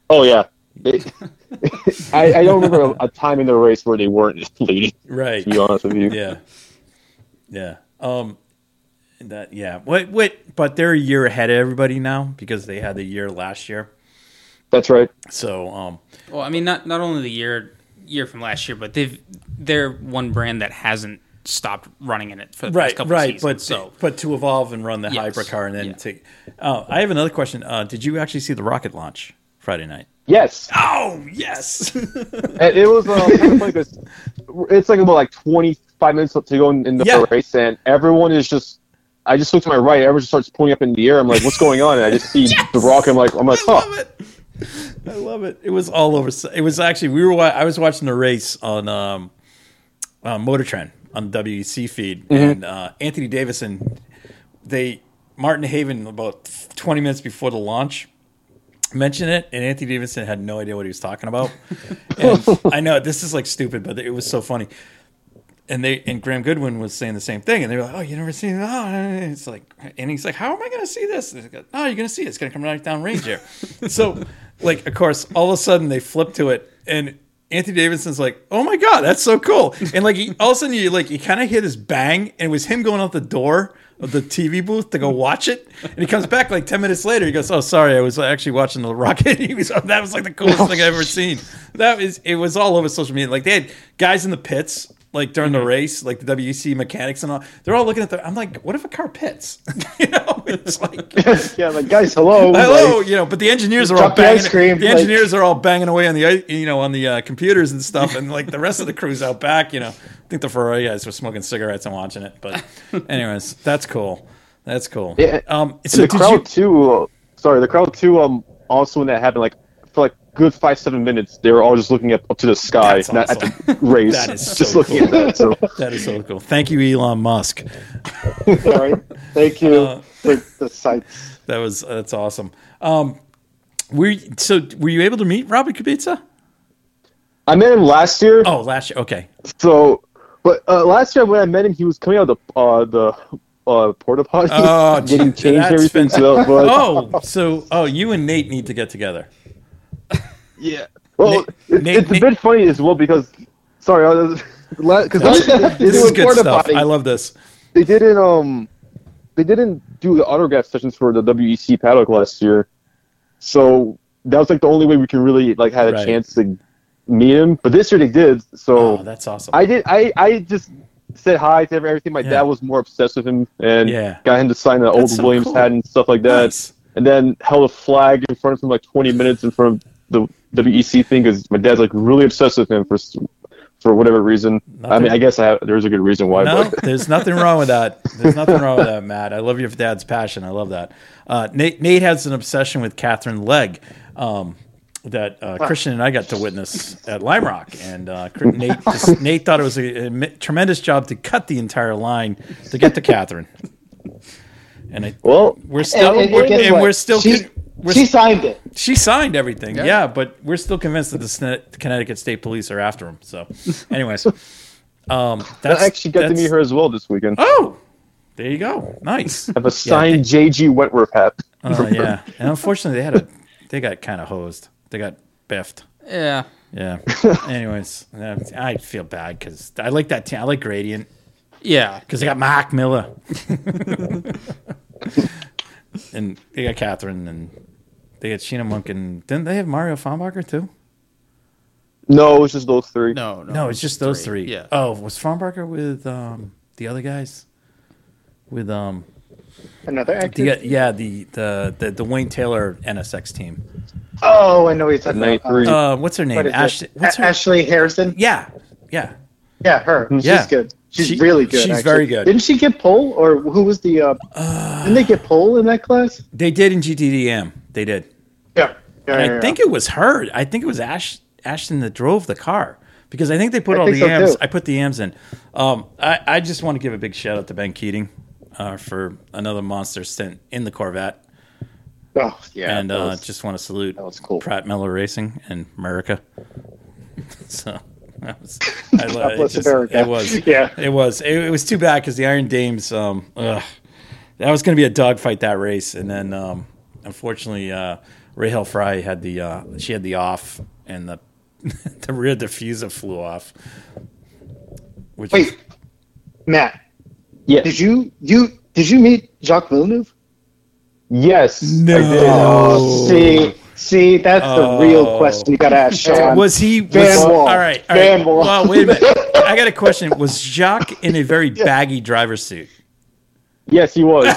Oh yeah. It- I, I don't remember a, a time in the race where they weren't leading. Right. To be honest with you, yeah, yeah. Um, that yeah. What what? But they're a year ahead of everybody now because they had the year last year. that's right. So um, Well, I mean, not not only the year year from last year, but they've they're one brand that hasn't stopped running in it for the right, past couple right. seasons. But so but to evolve and run the Yes. hypercar and then Yeah. take. Uh, I have another question. Uh, did you actually see the rocket launch Friday night? Yes, Oh yes. And it was uh, kind of funny 'cause it's like about like 25 minutes to go in, in the Yeah. race, and everyone is just. I just look to my right. Everyone just starts pulling up in the air. I'm like, "What's going on?" And I just see the rock. I'm like, "I'm like, I love it. I love it. It was all over. It was actually we were. I was watching the race on um, uh, Motor Trend on WEC feed, and uh, Anthony Davidson. They Martin Haven about twenty minutes before the launch mentioned it, and Anthony Davidson had no idea what he was talking about. and I know this is like stupid, but it was so funny. And they and Graham Goodwin was saying the same thing, and they were like, "Oh, you never seen it? Oh, and it's like, and he's like, "How am I going to see this?" And go, "Oh, you're going to see it. It's going to come right down range here." so, like, of course, all of a sudden they flip to it, and Anthony Davidson's like, "Oh my god, that's so cool!" And like, he, all of a sudden you like you kind of hear this bang, and it was him going out the door of the TV booth to go watch it, and he comes back like ten minutes later. He goes, "Oh, sorry, I was actually watching the Rocket." He was, that was like the coolest oh. thing I've ever seen. That was it was all over social media. Like they had guys in the pits. Like during the race, like the WEC mechanics and all, they're all looking at the. I'm like, what if a car pits? you know, it's like, yeah, like guys, hello. hello, Like, you know. But the engineers are all Drop the banging. ice cream, the like- engineers are all banging away on the, you know, on the uh, computers and stuff, and like the rest of the crew's out back. You know, I think the Ferrari guys were smoking cigarettes and watching it. But, anyways, that's cool. That's cool. Yeah. Um. So the crowd you? too. Uh, sorry, the crowd too. Um, also when that happened, like good five seven minutes, they were all just looking up, up to the sky, That's not awesome. at the race. That is just so looking cool. at that. So That is so cool. Thank you, Elon Musk. Sorry. Thank you Uh, for the sights. That was that's awesome. Um. Were you, so were you able to meet Robert Kubica? I met him last year. Oh, last year. Okay. So, but uh, last year when I met him, he was coming out of the uh, the uh, porta potty, Oh, getting changed everything. So, but, Oh, so oh, you and Nate need to get together. Yeah. Well, Nate- it, Nate- it's Nate- a bit funny as well because, sorry, because This is good porta stuff. potty. I love this. they didn't um they didn't do the autograph sessions for the WEC paddock last year, so that was like the only way we can really like had a Right. chance to meet him. But this year they did, so Oh, that's awesome. I did. I I just said hi to everything. My Yeah. dad was more obsessed with him and Yeah. got him to sign the old so Williams cool. hat and stuff like that. Nice. And then held a flag in front of him like 20 minutes in front of the WEC thing because my dad's like really obsessed with him for for whatever reason. I mean, I guess I have, there's a good reason why. No, but there's nothing wrong with that. There's nothing wrong with that, Matt. I love your dad's passion. I love that. Uh, Nate, Nate has an obsession with Katherine Legge um, that uh, Christian and I got to witness at Lime Rock, and uh, Nate just, Nate thought it was a, a tremendous job to cut the entire line to get to Katherine. And I, well, we're still, And- and we're, and we're still, She- con- we're she signed it. she signed everything, yeah. Yeah. but we're still convinced that the Connecticut State Police are after him. So, anyways, um, I actually got to meet her as well this weekend. Oh, there you go. Nice. I have a signed JG Wentworth hat. Uh, yeah, and unfortunately, they had a they got kind of hosed. They got biffed. Yeah. Yeah. Anyways, uh, I feel bad because I like that team. I like Gradient Yeah. because they got Marc Miller, and they got Katherine, and they had Sheena Monk, and didn't they have Mario Farnbacher too? No, it was just those three. No, no. No, it's just those three. Yeah. Oh, was Farnbacher with um, the other guys? With um, Another actor. the, yeah, the, the the the Wayne Taylor NSX team. Oh, I know he's you're talking Night about. three. Uh, what's her name? What is Ash. it? What's her? Ashley Harrison. Yeah, yeah. Yeah, her. She's Yeah. good. She's She- really good. she's actually. very good. Didn't she get pole, or who was the? Uh, didn't they get pole in that class? They did in GTDM. They did. Yeah. yeah, yeah, I think it was her. I think it was Ash Ashton that drove the car because I think they put I all the so, yams. too. I put the yams in. Um, I, I just want to give a big shout out to Ben Keating uh, for another monster stint in the Corvette. Oh yeah. and uh, was- just want to salute cool. Pratt Miller Racing and America. so. That was, I, lo- it, just- it was, Yeah. it was, it, it was too bad because the Iron Dames, um, ugh, that was going to be a dogfight that race, and then um, unfortunately, uh, Rahel Frey had the uh, she had the off, and the the rear diffuser flew off. Which Wait, Matt. Yes. Did you you did you meet Jacques Villeneuve? Yes. No. I did. Oh, see, see, that's the Oh. real question you got to ask Sean. was he? Was, Vanwall. All right, all Van right. Wall. Well, wait a minute. I got a question. Was Jacques in a very baggy driver's suit? Yes, he was.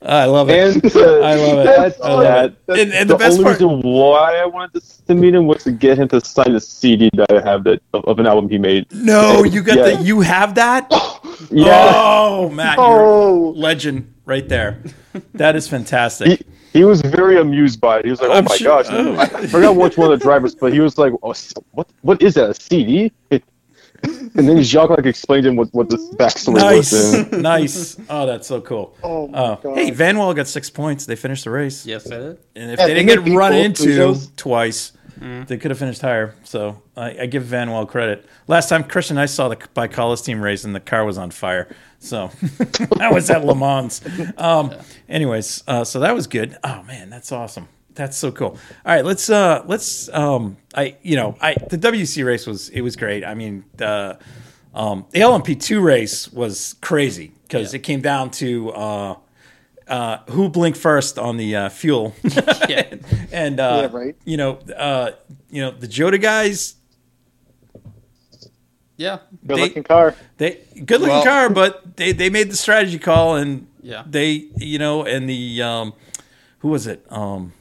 I love it. and uh, I love it. That's, I love that, it. And, and the, the best only part, reason why I wanted to, to meet him was to get him to sign the CD that I have that of, of an album he made. no, you got Yeah. the, you have that. Yeah. Oh, Matt, you're Oh. a legend right there. That is fantastic. He, he was very amused by it. He was like, "Oh I'm my sure- gosh!" oh. I forgot which one of the drivers, but he was like, oh, "What? What is that? A CD?" And then Jacques like explained to him what, what the backstory Nice, was. And nice. Oh, that's so cool. Oh my Oh, hey, Vanwall got six points. They finished the race. Yes, I did. And if Yeah, they they didn't get get run into Peugeots. twice, they could have finished higher. So I, I give Vanwall credit. Last time Christian I saw the ByKolles team race, and the car was on fire. So that was at Le Mans. Um, Anyways, uh, so that was good. Oh man, that's awesome. That's so cool. All right, let's uh let's um I you know I the WC race was it was great. I mean the um the LMP two race was crazy because it came down to uh who blinked first on the uh, fuel Yeah. and uh Yeah, right. you know uh you know the Jota guys Yeah. Good They- looking car. they good looking Well- car but they they made the strategy call and Yeah. they you know and the um who was it um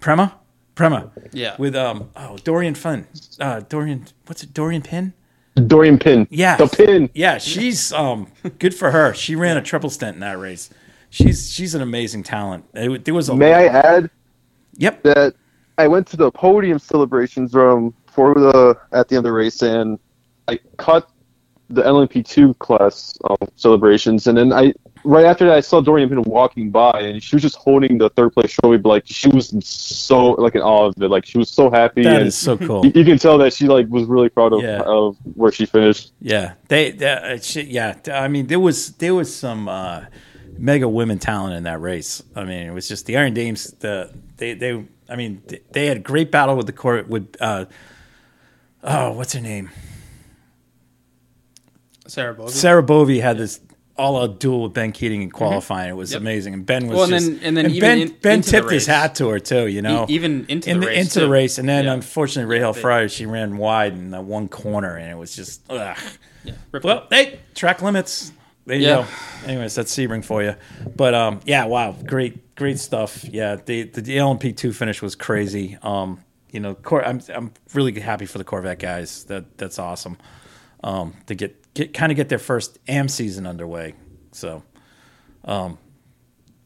Prema Prema Yeah. with um oh Dorian Fun uh Dorian what's it Doriane Pin Doriane Pin. yeah. The pin. yeah she's um good for her. She ran a triple stint in that race. She's she's an amazing talent. It- there was a May I add yep. that I went to the podium celebrations um, for the at the end of the race, and I caught the LMP2 class um, celebrations, and then I right after that I saw Doriane Pin walking by, and she was just holding the third place trophy, but like she was so like in awe of it, like she was so happy, that and is so cool you, you can tell that she like was really proud of, Yeah. of where she finished. Yeah, they, they uh, shit, yeah. I mean, there was there was some uh, mega women talent in that race. I mean, it was just the Iron Dames. The they they. I mean, they- they had a great battle with the court with. Uh, oh, what's her name? Sarah Bogey. Sarah Bovy had this all a duel with Ben Keating in qualifying. It was Yep. amazing, and Ben was Well, and just then- and then even Ben in- Ben the tipped his hat to her too. You know, E- even into in the race, into the race, and then Yeah. unfortunately, Rahel they- Fryer she ran wide in that one corner, and it was just ugh. Rip- Well, hey, track limits. There you Yeah. go. Anyways, that's Sebring for you. But um, yeah, wow, great, great stuff. Yeah, the the, the LMP two finish was crazy. Um, you know, Cor- I'm I'm really happy for the Corvette guys. That that's awesome. Um, to get get kind of get their first AM season underway. So, um,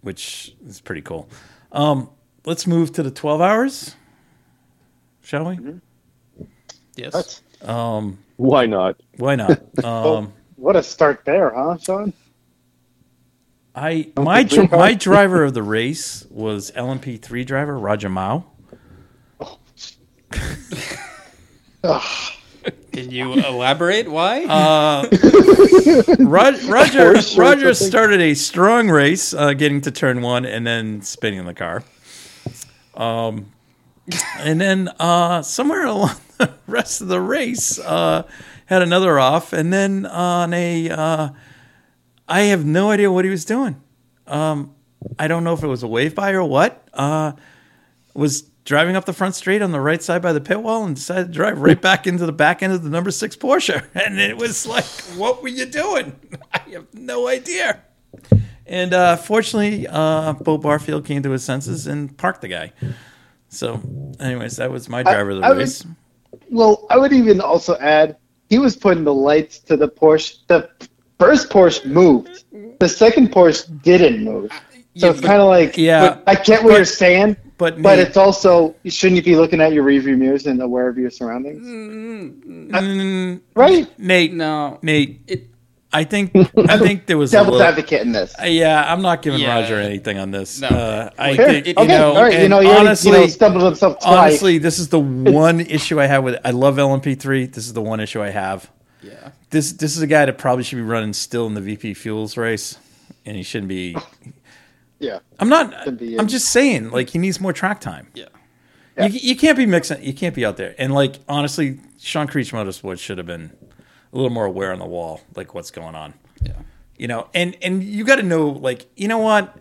which is pretty cool. Um, let's move to the twelve hours, shall we? yes. Um, Why not? why not? Um. What a start there, huh, Sean? I my dr- my driver of the race was LMP3 driver Roger Mao. Can you elaborate why? Uh, Rod, Roger Roger started a strong race, uh, getting to turn one and then spinning the car. Um, and then uh, somewhere along the rest of the race, uh, had another off, and then on a, uh, I have no idea what he was doing. Um, I don't know if it was a wave by or what. Uh, was driving up the front street on the right side by the pit wall and decided to drive right back into the back end of the number six Porsche. And it was like, what were you doing? I have no idea. And uh, fortunately, uh, Beaux Barfield came to his senses and parked the guy. So, anyways, that was my driver of the I race. Well, I would even also add he was putting the lights to the Porsche. The first Porsche moved. The second Porsche didn't move. So Yeah, it's kind of like Yeah, I get what but- you're saying, but but Nate- it's also shouldn't you be looking at your rearview mirrors and aware of your surroundings, Mm, right? Nate, no. Nate, It, I think I think there was a Devil's little, advocate in this. Uh, Yeah, I'm not giving Yeah. Roger anything on this. No. Uh, I Sure. think, you okay, know, all right. You know, you already, honestly, you know, stumbled himself twice. honestly, this is the one issue I have with. It. I love LMP3. This is the one issue I have. yeah. This this is a guy that probably should be running still in the VP Fuels race, and he shouldn't be. Yeah. I'm not. I'm just saying, like he needs more track time. Yeah. Yeah. You, you can't be mixing. You can't be out there. And like honestly, Sean Creech Motorsports should have been a little more aware on the wall, like what's going on. Yeah. You know, and and you got to know, like, you know what?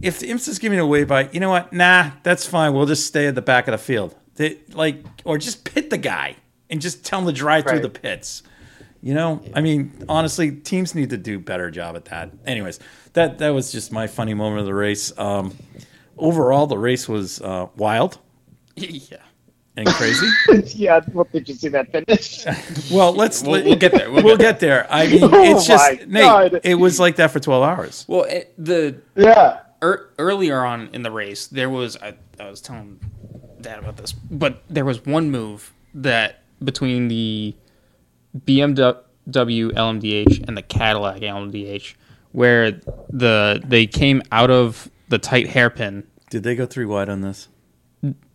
If the IMSA's giving away by, you know what? Nah, that's fine. We'll just stay at the back of the field. They, like, or just pit the guy and just tell him to drive through the pits. You know, I mean, honestly, teams need to do better job at that. Anyways, that that was just my funny moment of the race. Um, overall, the race was uh, wild Yeah. and crazy. yeah. Well, did you see that finish? Well, let's We'll- we'll get there. We'll We'll, get get there. I mean, Oh it's just Nate. God. It was like that for twelve hours. Well, it, the yeah. er, earlier on in the race, there was I, I was telling Dad about this, but there was one move that between the BMW LMDH and the Cadillac LMDH, where the they came out of the tight hairpin. Did they go three wide on this?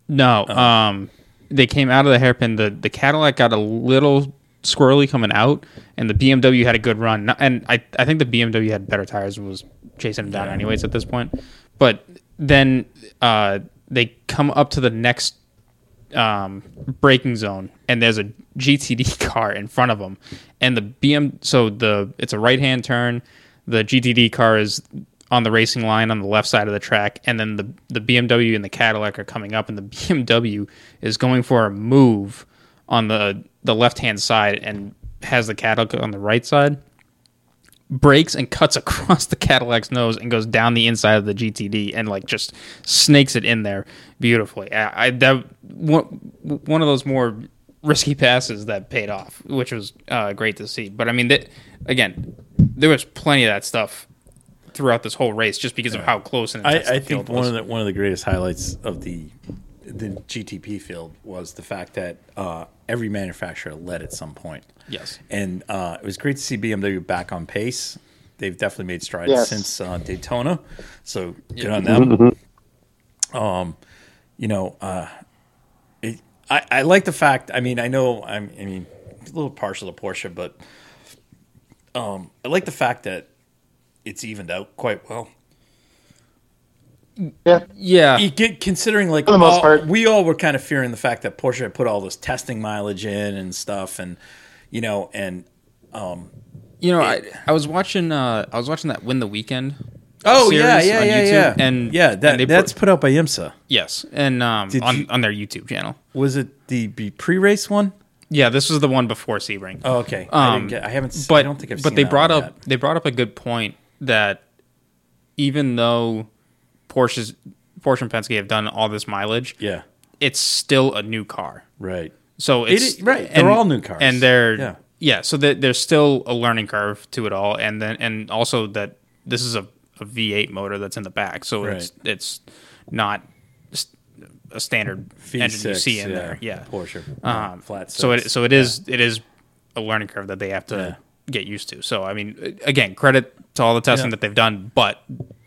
No, um, they came out of the hairpin. The the Cadillac got a little squirrely coming out, and the BMW had a good run. And I I think the BMW had better tires and was chasing him down anyways at this point. But then uh, they come up to the next um, braking zone, and there's a GTD car in front of them, and the BM. So the it's a right hand turn. The GTD car is on the racing line on the left side of the track, and then the the BMW and the Cadillac are coming up, and the BMW is going for a move on the the left hand side and has the Cadillac on the right side breaks and cuts across the Cadillac's nose and goes down the inside of the GTD and like just snakes it in there beautifully. I, I that one, one of those more risky passes that paid off, which was uh, great to see. But I mean, that again, there was plenty of that stuff throughout this whole race just because of how close and I, I think one was. of the one of the greatest highlights of the the GTP field was the fact that uh, every manufacturer led at some point. yes. and uh, it was great to see BMW back on pace. They've definitely made strides Yes. since uh, Daytona, so good on them. Um, you know, uh, it, I, I like the fact. I mean, I know I'm. I mean, a little partial to Porsche, but um, I like the fact that it's evened out quite well. Yeah. Yeah. You get considering like For the most all- part. we all were kind of fearing the fact that Porsche had put all this testing mileage in and stuff, and you know, and You know, I, I was watching uh, I was watching that Win the Weekend. Oh yeah, yeah, yeah, YouTube, yeah. and yeah, that and that's put- put out by IMSA. yes, and um, Did on you- on their YouTube channel. Was it the pre-race one? Yeah, this was the one before Sebring. Oh, okay. I, Um, didn't get, I haven't. but I don't think I've but seen they brought up yet. they brought up a good point that even though Porsche's Porsche and Penske have done all this mileage, Yeah, it's still a new car. right. So It it's is- right, they're all new cars. and they're Yeah. yeah. so there- there's still a learning curve to it all, and then and also that this is a, a V8 motor that's in the back, so it's it's not a standard engine you see in yeah, there. Yeah, Porsche, um, flat. so it six. so it is it is a learning curve that they have to Yeah. get used to. So I mean, again, credit to all the testing Yeah. that they've done, but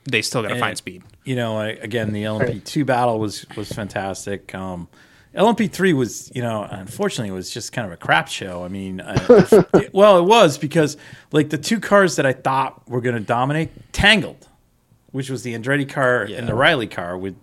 they still got to find speed. you know, I, again, the LMP two battle was was fantastic. Um, LMP three was, you know, unfortunately, it was just kind of a crap show. I mean, uh, it- well, it was because like the two cars that I thought were going to dominate tangled, which was the Andretti car and the Riley car with.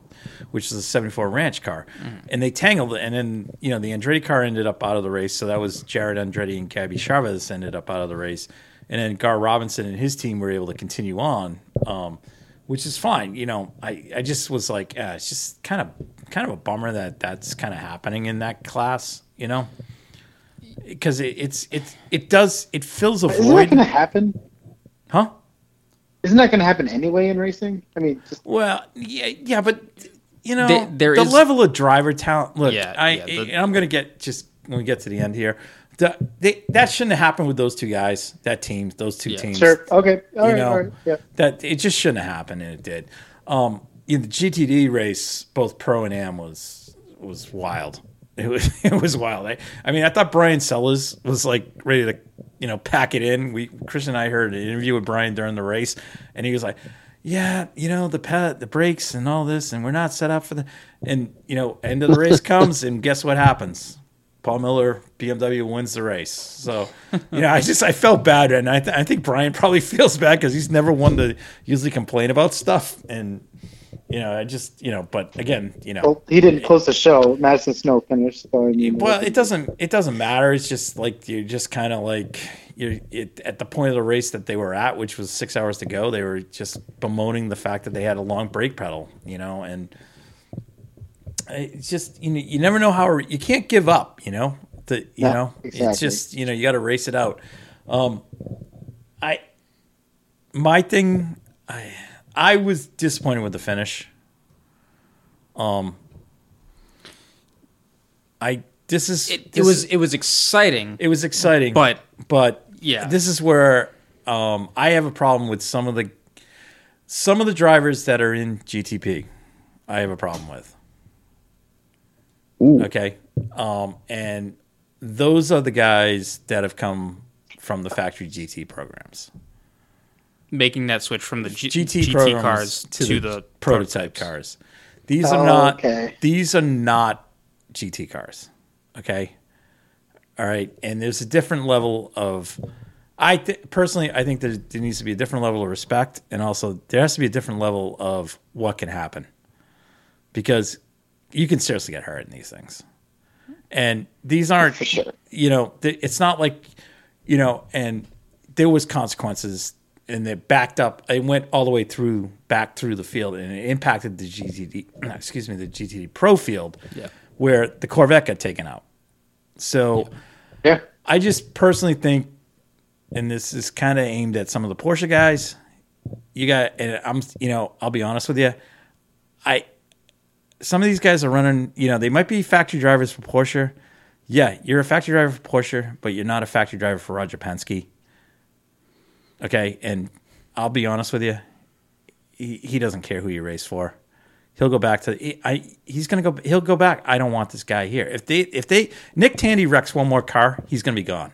Which is a '74 Ranch car, and they tangled, and then you know the Andretti car ended up out of the race. So that was Jarett Andretti and Gabby Chaves ended up out of the race, and then Gar Robinson and his team were able to continue on. Um, which is fine. You know, I, I just was like, yeah, it's just kind of kind of a bummer that that's kind of happening in that class. You know, because it, it's it's it does it fills a Isn't that void, going to happen? huh? Isn't that going to happen anyway in racing? I mean, just, Well, yeah, yeah, but you know, There- there the is- level of driver talent. Look, Yeah, I yeah, the- and I'm gonna get just when we get to the end here. The, they, that shouldn't have happened with those two guys, that team, those two Yeah. teams. sure. Okay. All you right. know all right. Yeah. that it just shouldn't have happened and it did um in the gtd race both pro and am was was wild. It was it was wild. I, I mean i thought bryan sellers was like ready to you know pack it in. We chris and i heard an interview with brian during the race and he was like yeah you know the pet the brakes and all this and we're not set up for the and you know end of the race comes and guess what happens? Paul Miller, BMW wins the race. So, you know, I just I felt bad, and I, th- I think Bryan probably feels bad because he's never one to usually complain about stuff, and you know, I just you know, but again, you know, Well, he didn't close the show. Madison Snow finished. So I mean, well, it doesn't it doesn't matter. It's just like you're just kind of like you're it, at the point of the race that they were at, which was six hours to go. They were just bemoaning the fact that they had a long brake pedal, you know, and it's just you know you never know how you can't give up, you know. The you Yeah, know it's just you know you got to race it out. Um, I my thing, I I was disappointed with the finish. Um, I this is It, it was is- it was exciting, it was exciting, but but Yeah. this is where um, I have a problem with some of the some of the drivers that are in GTP. I have a problem with. Okay, um, and those are the guys that have come from the factory GT programs, making that switch from the G- GT, GT, cars to, the, prototype cars. These are Oh, not. okay. These are not GT cars. Okay. All right, and there's a different level of. I th- personally, I think there, there needs to be a different level of respect, and also there has to be a different level of what can happen. because you can seriously get hurt in these things. And these aren't, For sure. you know, th- it's not like, you know, and there was consequences and they backed up. It went all the way through, back through the field and it impacted the GTD, excuse me, the GTD Pro field Yeah. where the Corvette got taken out. So Yeah. I just personally think, and this is kind of aimed at some of the Porsche guys. You got, and I'm, you know, I'll be honest with you. I, some of these guys are running, you know, they might be factory drivers for Porsche. Yeah, you're a factory driver for Porsche, but you're not a factory driver for Roger Penske. Okay, and I'll be honest with you, he, he doesn't care who you race for. He'll go back to he, I. He's gonna go. He'll go back. I don't want this guy here. If they if they Nick Tandy wrecks one more car, he's gonna be gone.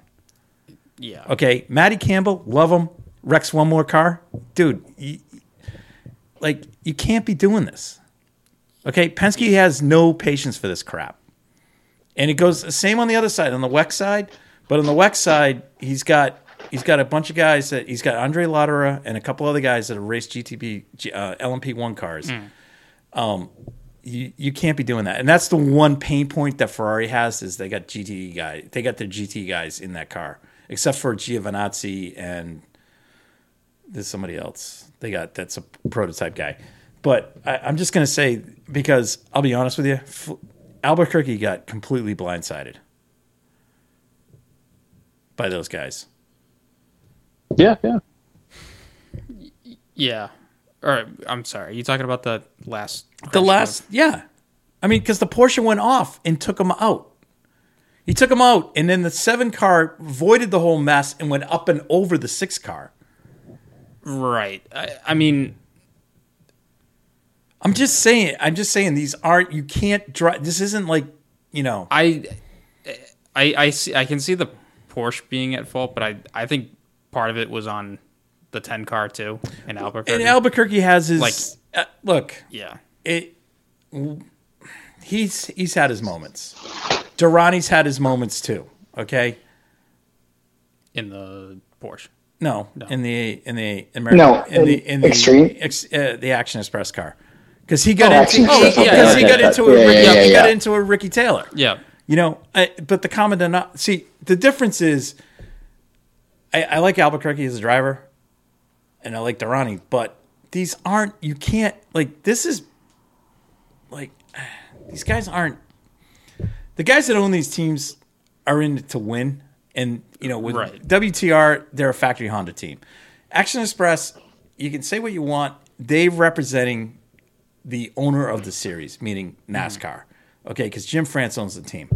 Yeah. Okay, Matty Campbell, love him. Wrecks one more car, dude. You, like you can't be doing this. Okay, Penske has no patience for this crap, and it goes the same on the other side on the WEC side. But on the WEC side, he's got he's got a bunch of guys that he's got André Lotterer and a couple other guys that have raced GTP uh, LMP one cars. Um, you you can't be doing that, and that's the one pain point that Ferrari has is they got GT guy they got their GT guys in that car, except for Giovinazzi and there's somebody else. They got that's a prototype guy, but I, I'm just gonna say because I'll be honest with you, F- Albuquerque got completely blindsided by those guys. Yeah, yeah. Yeah. Or I'm sorry. you talking about the last? The crash last, yeah. I mean, because the Porsche went off and took him out. He took him out, and then the seven car voided the whole mess and went up and over the six car. Right. I, I mean, I'm just saying. I'm just saying these aren't. You can't drive. This isn't like you know. I, I, I see. I can see the Porsche being at fault, but I, I think part of it was on the 10 car too in Albuquerque. And Albuquerque has his Like- uh, look. yeah. It. He's he's had his moments. Derani's had his moments too. Okay. In the Porsche. No, in the in the American No, in the in in the Extreme? ex, uh, the Action Express car because he got Oh, into oh, Express, yeah, because okay, he got into a Ricky, yeah, he got into a Ricky Taylor. Yeah. You know, I, but the common denom- see the difference is, I, I like Albuquerque as a driver, and I like Derani, but these aren't. You can't like this is like these guys aren't. The guys that own these teams are in to win, and you know with Right. WTR they're a factory Honda team. Action Express, you can say what you want. They're representing the owner of the series, meaning mm-hmm. NASCAR. Okay, because Jim France owns the team.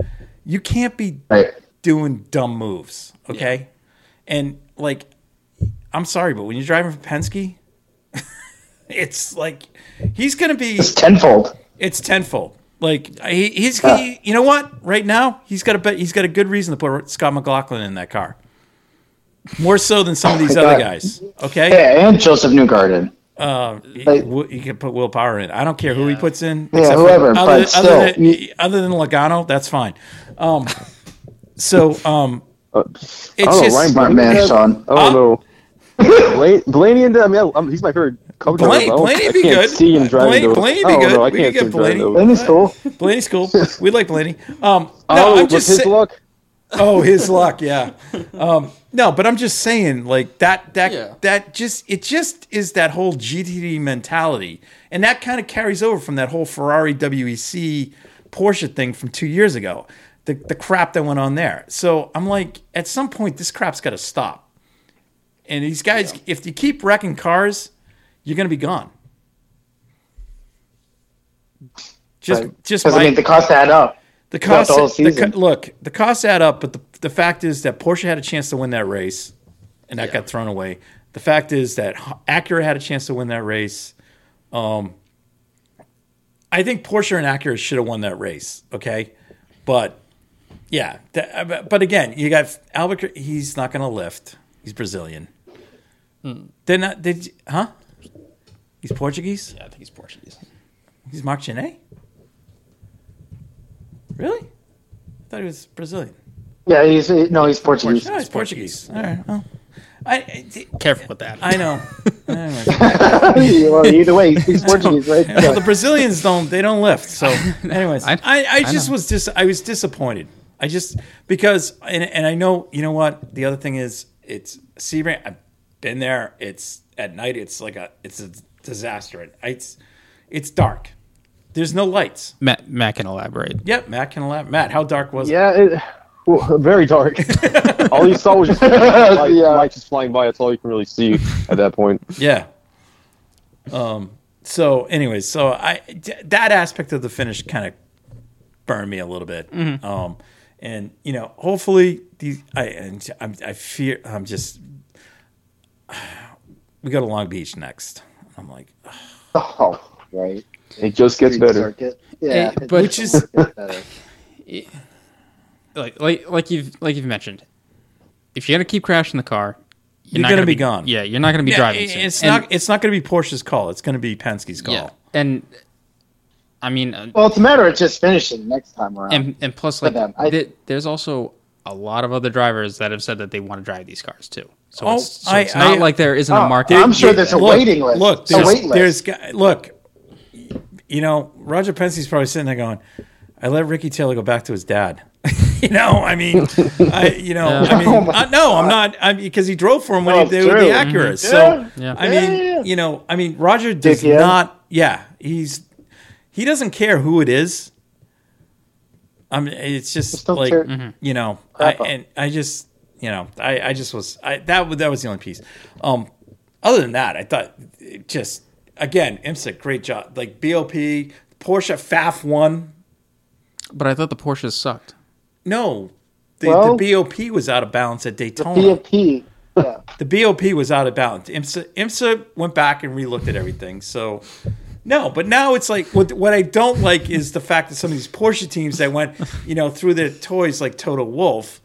You can't be Right. doing dumb moves. Okay, and like, I'm sorry, but when you're driving for Penske, it's like he's gonna be. It's tenfold. It's tenfold. Like he, he's, he, you know what? Right now, he's got a bet. He's got a good reason to put Scott McLaughlin in that car. More so than some of these other God. guys. Okay, Yeah, and Josef Newgarden. uh, he, Like- Will- he can put Will Power in. I don't care who he puts in. Yeah, except for- whoever, other, but other still, than, you- other than Logano, that's fine. Um, so um, Uh, it's I don't know, just Ryan Smart man, had- Sean. I don't know. Blaney, Blaney and I mean, I'm, he's my favorite coach. Blaine- I, don't- Blaney'd I be can't good. see him driving Blaine- those. Blaney'd be good. know, I We can't could see him get Blaney. Blaney's cool. Blaney's cool. We like Blaney. Um, no, Oh, I'm just his sa- luck. Oh, his luck, yeah. Um, no, but I'm just saying, like that, that, Yeah. that just it just is that whole GTD mentality, and that kind of carries over from that whole Ferrari WEC Porsche thing from two years ago. The the crap that went on there. So I'm like, at some point, this crap's got to stop. And these guys, if you keep wrecking cars, you're gonna be gone. Just, just my, I mean, the costs add up. the costs, the the look, the costs add up, but the, the fact is that Porsche had a chance to win that race, and that got thrown away. The fact is that Acura had a chance to win that race. Um, I think Porsche and Acura should have won that race. Okay, but yeah, that, uh, but- but again, you got Albuquerque. He's not going to lift. He's Brazilian. They're not. They, huh? He's Portuguese. Yeah, I think he's Portuguese. He's Mark Genet? Really? I thought he was Brazilian. Yeah, he's no, he's Portuguese. No, he's Portuguese. All right. Well, I, I, Careful with that. I know. Well, either way, he speaks Portuguese, right? well, the Brazilians don't they don't lift. So, anyways, I, I- I, just know. was dis I was disappointed. I just because and and I know you know what the other thing is it's Sebring. I've been there. It's at night. It's like a it's a disaster. It's it's dark. There's no lights. Matt, Matt can elaborate. Yep, Matt can elaborate. Matt, how dark was it? Yeah, it, well, very dark. all you saw was just light, Yeah. lights just flying by. That's all you can really see at that point. Yeah. Um. So, anyways, so I d- that aspect of the finish kind of burned me a little bit. Um. And you know, hopefully these I and I'm, I fear I'm just we go to Long Beach next. I'm like, Oh, right. It just gets better. circuit. Yeah, it but- Which is- just better. Like like like you've like you've mentioned, if you're gonna keep crashing the car, You're not gonna be gone. Yeah, you're not gonna be yeah, driving. it- soon. it's And- not it's not going to be Porsche's call. It's going to be Penske's call. Yeah, and I mean, uh, Well, it's a matter of just finishing next time around. and and plus, like, them, I- th- there's also a lot of other drivers that have said that they want to drive these cars too. So, Oh, it's, so I- it's not I- like there isn't Oh, a market. I'm sure Yeah, there's a look, waiting list. Look, a there's, wait list. there's look. You know, Roger Penske's probably sitting there going, "I let Ricky Taylor go back to his dad." you know, I mean, I you know, Yeah. I mean, Oh my uh, no, I'm not. I because he drove for him when Oh, he did with the Acura. So Mm-hmm. Yeah. I Yeah, mean, yeah, yeah. you know, I mean, Roger does DPM? not. Yeah, he's he doesn't care who it is. I mean, it's just, Just don't like care. you know, I, and I just you know, I, I just was I that was- that was the only piece. Um, other than that, I thought it just again, IMSA, great job. Like BOP, Porsche Pfaff one. but I thought the Porsches sucked. No, the, Well- the BOP was out of balance at the Daytona. PFP. Yeah. The BOP was out of balance. IMSA, IMSA went back and relooked at everything. So, no, but now it's like what what I don't like is the fact that some of these Porsche teams that went, you know, through their toys like Toto Wolff,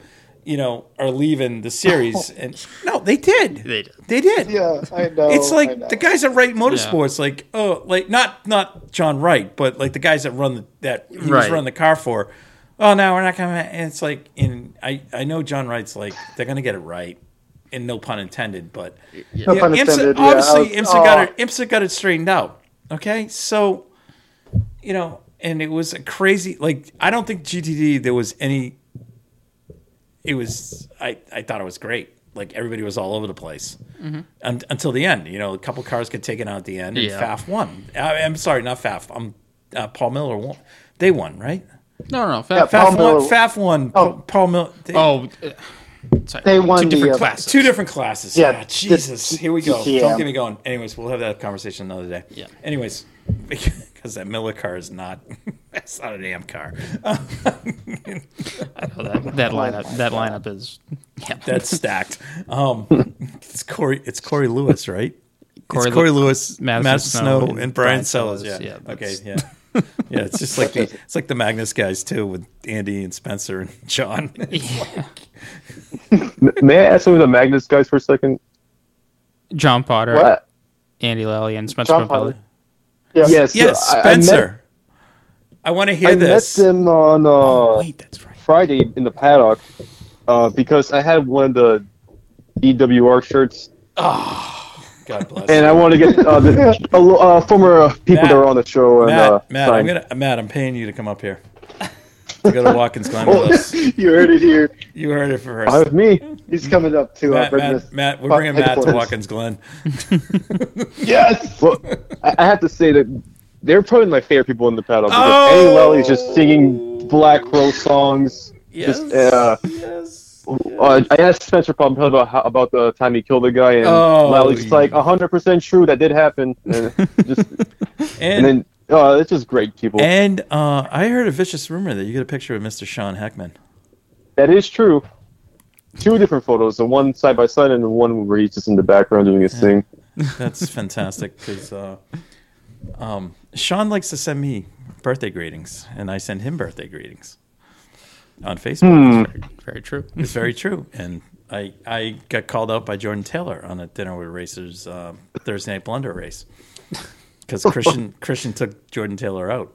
you know, are leaving the series. And no, they did. They did. They did. Yeah, I know. It's like know. the guys that Wright Motorsports, like oh, like not not John Wright, but like the guys that run the that he was Right. running the car for. Oh no, we're not coming. And it's like in I I know John Wright's like they're gonna get it right, and no pun intended, but No yeah, pun IMSA, intended, yeah. obviously I was- IMSA got it. IMSA got it straightened out. Okay, so you know, and it was a crazy. Like I don't think GTD there was any. It was I I thought it was great. Like everybody was all over the place Mm-hmm. Un- until the end. You know, a couple cars get taken out at the end, and Yeah. Pfaff won. I, I'm sorry, not Pfaff. I'm uh, Paul Miller won. They won, right? No, no, no. Yeah, Fat, Pfaff won. Miller- Pfaff won. Oh. Paul Miller. They, oh, uh, sorry. They won two the, different uh, classes. Two different classes. Yeah, Yeah, Jesus. the- Here we go. yeah. Don't get me going. Anyways, we'll have that conversation another day. Yeah. Anyways, because that Miller car is not. That's not an AM car. I know that that lineup. That lineup is yeah. That's stacked. Um, it's Corey. It's Corey Lewis, right? Corey it's Corey Lewis, Madison Madison, Snow, Snow, and and Bryan Bryan Sellers. Sellers. Yeah. Yeah, okay. Yeah. Yeah. It's just like the it's like the Magnus guys too with Andy and Spencer and John. M- May I ask some of the Magnus guys for a second? John Potter, What? Andy Lally, and Spencer John Potter. Potter. Yeah. Yes, yes, I- I Spencer. I, want to hear I this. met them on uh, oh, wait, that's right. Friday in the paddock uh, because I had one of the EWR shirts, God bless. and I want to get uh, the uh, uh, former uh, people Matt, that were on the show and Matt, uh, Matt. I'm gonna Matt, I'm paying you to come up here. To go to Watkins Glen with us. You heard it here. You heard it Fine first. with me. He's coming up to uh, Matt, bring Matt, Matt, we're bringing Matt to. Watkins Glen. Yes. Well, I, I have to say that they're probably my favorite people in the paddock. because Oh! Andy Lally is just singing Black Crow songs. Yes. Just, uh, yes. Uh, I asked Spencer probably about how, about the time he killed the guy, and Oh, Lally's yeah. like, hundred percent true, that did happen. And just, And and then, uh, it's just great people. and uh, I heard a vicious rumor that you get a picture of Mr. Sean Heckman. that is true. Two different photos, the one side by side, and the one where he's just in the background doing his thing. That's fantastic because uh, um, Sean likes to send me birthday greetings, and I send him birthday greetings on Facebook. Hmm. Very, very true. It's very true. And I I got called out by Jordan Taylor on a dinner with racers uh, Thursday night blunder race because Christian Christian took Jordan Taylor out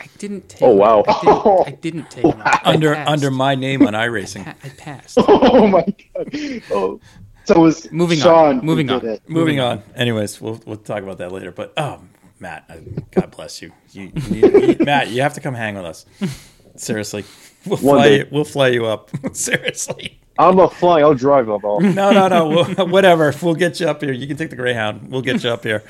I didn't take. Oh, wow. I didn't, I didn't take him out. Under passed. under my name on iRacing. I passed. Oh my god. Oh. So it was Moving on. Sean who Moving on. it. Moving on. Anyways, we'll we'll talk about that later. But oh, Matt, God bless you. You, you, need, you. Matt, you have to come hang with us. Seriously, we'll One fly day. you. We'll fly you up. Seriously. I'm a flying. I'll drive up. All. No, no, no. We'll, whatever. We'll get you up here. You can take the Greyhound. We'll get you up here.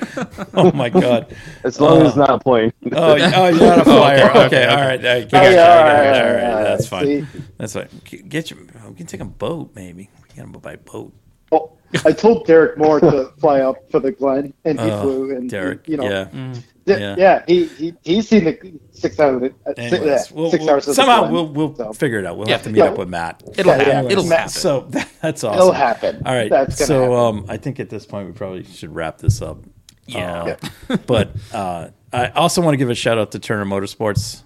Oh my God. As long as it's oh. not a plane. Oh, oh, you're not a flyer. okay, okay, okay, all okay. right. I Oh, yeah, got all you, right, all all right, right, That's fine. see? That's fine. Get you. Oh, we can take a boat, maybe. We can go by boat. Well, I told Derek Moore to fly up for the Glen, and he Oh, flew. And Derek. you know, yeah. th- yeah. yeah, he, he he's seen the six hours. Uh, six, yeah, we'll, 6 we'll- hours. somehow we'll we'll so. figure it out. We'll Yeah. have to meet Yeah. up with Matt. It'll Yeah, happen. It'll Matt- happen. So that, that's awesome. It'll happen. All right. That's gonna so happen. um, I think at this point we probably should wrap this up. Yeah. Uh, but uh, I also want to give a shout out to Turner Motorsports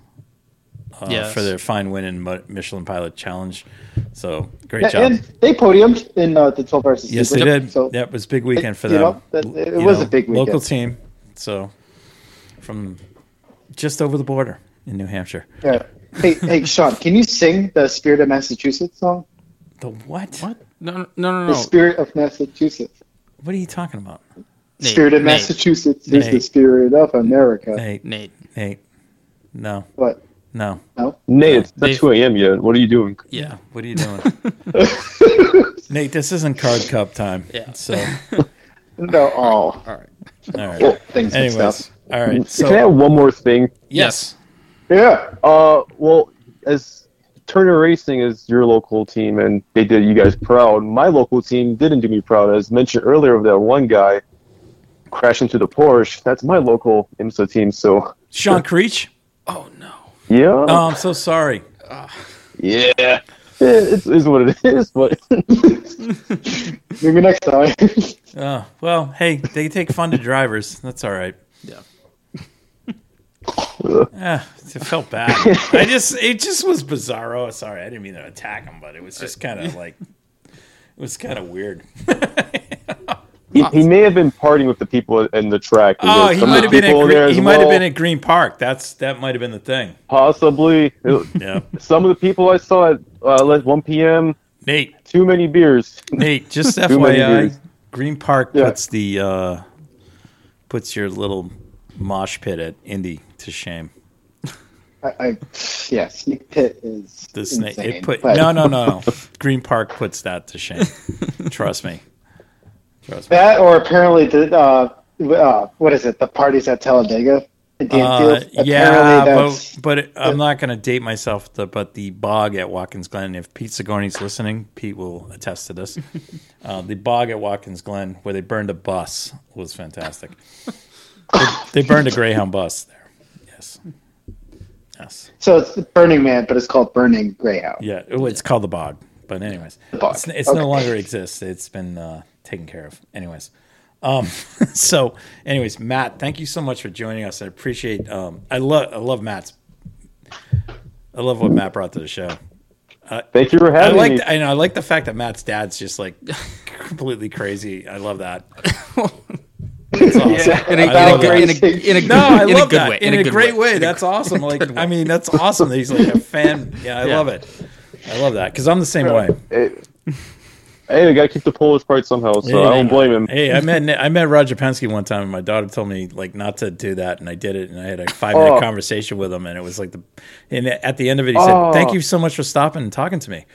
uh, Yes. for their fine win in Mo- Michelin Pilot Challenge. So great Yeah, job. and they podiumed in uh, the 12 hours. yes, they did. So yeah, it was a big weekend for you them. know, that- it You was a big weekend. Local team. So from just over the border in New Hampshire. yeah. Hey, hey, Sean, can you sing the "Spirit of Massachusetts" song? The what? What? No, no, no, no. The spirit of Massachusetts. What are you talking about? Nate, spirit of Nate, Massachusetts is Nate. the spirit of America. Nate, Nate. Nate. No, What? no. No. Nate, it's not Dave- 2 a.m. yet. What are you doing? Yeah. What are you doing? Nate, this isn't card cup time. Yeah. So, No. Oh. All right. all right. Well, things and Anyways, stuff. All right. Can I have one more thing? yes. Yeah. Uh, well, as Turner Racing is your local team, and they did you guys proud. My local team didn't do me proud, as mentioned earlier. Of that one guy crashing into the Porsche. That's my local IMSA team. So Sean Creech. Oh no. yeah, Oh, I'm so sorry. yeah, Yeah, it is what it is. But Maybe next time. Oh, well, hey, they take funded drivers. That's all right. Yeah. Ah, it felt bad. I just, it just was bizarro. Sorry, I didn't mean to attack him, but it was just kind of like, it was kind of weird. he, he may have been partying with the people in the track. Oh, he might have been at people Green, he might have been at Green Park. That's that might have been the thing. possibly. Yeah, Some of the people I saw at uh, like 1 p.m. Nate, Too many beers. Nate, just FYI. Green Park Yeah. puts the uh, puts your little mosh pit at Indy to shame. I, I yeah, Snake Pit is The snake, insane, it put but no, no, no, no. Green Park puts that to shame. Trust me. Trust me. That or apparently the uh, uh, what is it? The parties at Talladega Uh, yeah, but, but it, I'm not going to date myself. The, but the bog at Watkins Glen, if Pete Sigourney's listening, Pete will attest to this. Uh, the bog at Watkins Glen, where they burned a bus, was fantastic. they, they burned a Greyhound bus there. Yes. Yes. so it's Burning Man, but it's called Burning Greyhound. Yeah. Oh, it's called the bog. But anyways, the bog. it's, it's Okay. no longer exists. It's been uh, taken care of. Anyways. Um, so, anyways, Matt, thank you so much for joining us. I appreciate. Um, I love. I love Matt's. I love what Matt brought to the show. Thank you for I having me. I know. I like the fact that Matt's dad's just like completely crazy. I love that. It's awesome. In a, in, I a, in, a, in No, I in love a good that way. in, a, great way. In a That's awesome. Like, I mean, that's awesome. That he's like a fan. Yeah, I Yeah. love it. I love that because I'm the same way. Hey, hey, we gotta keep the Polish pride somehow, so I don't blame him. Hey, I met I met Roger Penske one time, and my daughter told me like not to do that, and I did it, and I had a five minute Oh. conversation with him, and it was like the, and at the end of it, he said, "Thank Oh. you so much for stopping and talking to me."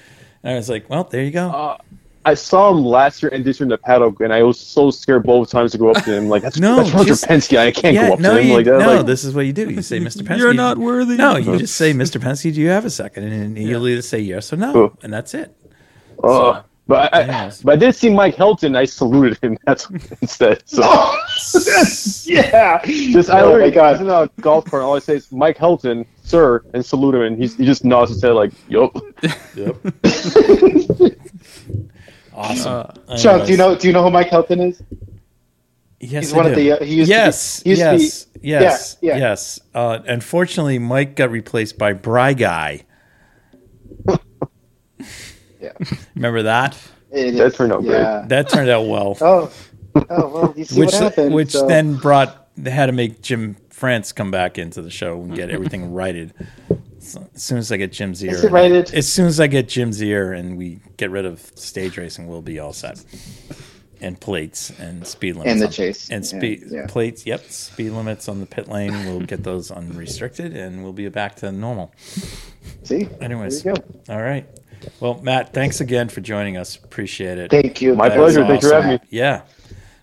And I was like, "Well, there you go." Uh, I saw him last year and this year in the paddock, and I was so scared both times to go up to him. Like that's, No, that's Roger just- Penske. I can't yeah, go up no, to him you, like that. no. like, this is what you do. You say, "Mr. Penske, You're not worthy. No, you just say, "Mr. Penske, do you have a second? And you'll either say yes or no, Oh. and that's it. oh. but I, I, but I did see Mike Helton. I saluted him. That's instead. So oh, yeah. just I Oh my literally God. in a golf cart. All I say is Mike Helton, sir, and salute him, and he's, he just nods his head like, "Yup." Yep. Awesome. Sean, do you know do you know who Mike Helton is? Yes, He's I one of the, uh, he used to be- yes, he used to be- yes, yes, Yeah, yeah. yes. Uh, unfortunately, Mike got replaced by Bry Guy. Yeah. Remember that? It That is, turned out great. yeah. That turned out well. Oh. Oh well, you see which what happened. which so- then brought they had to make Jim France come back into the show and get everything righted. So, as soon as I get Jim's ear, Is as soon as I get Jim's ear, and we get rid of stage racing, we'll be all set. And plates and speed limits And the on- chase. and speed yeah. plates. Yep, speed limits on the pit lane. We'll get those unrestricted, and we'll be back to normal. See? Anyways, There you go. all right. Well, Matt, thanks again for joining us. Appreciate it. Thank you. My That pleasure. was Thank you for having me. Yeah.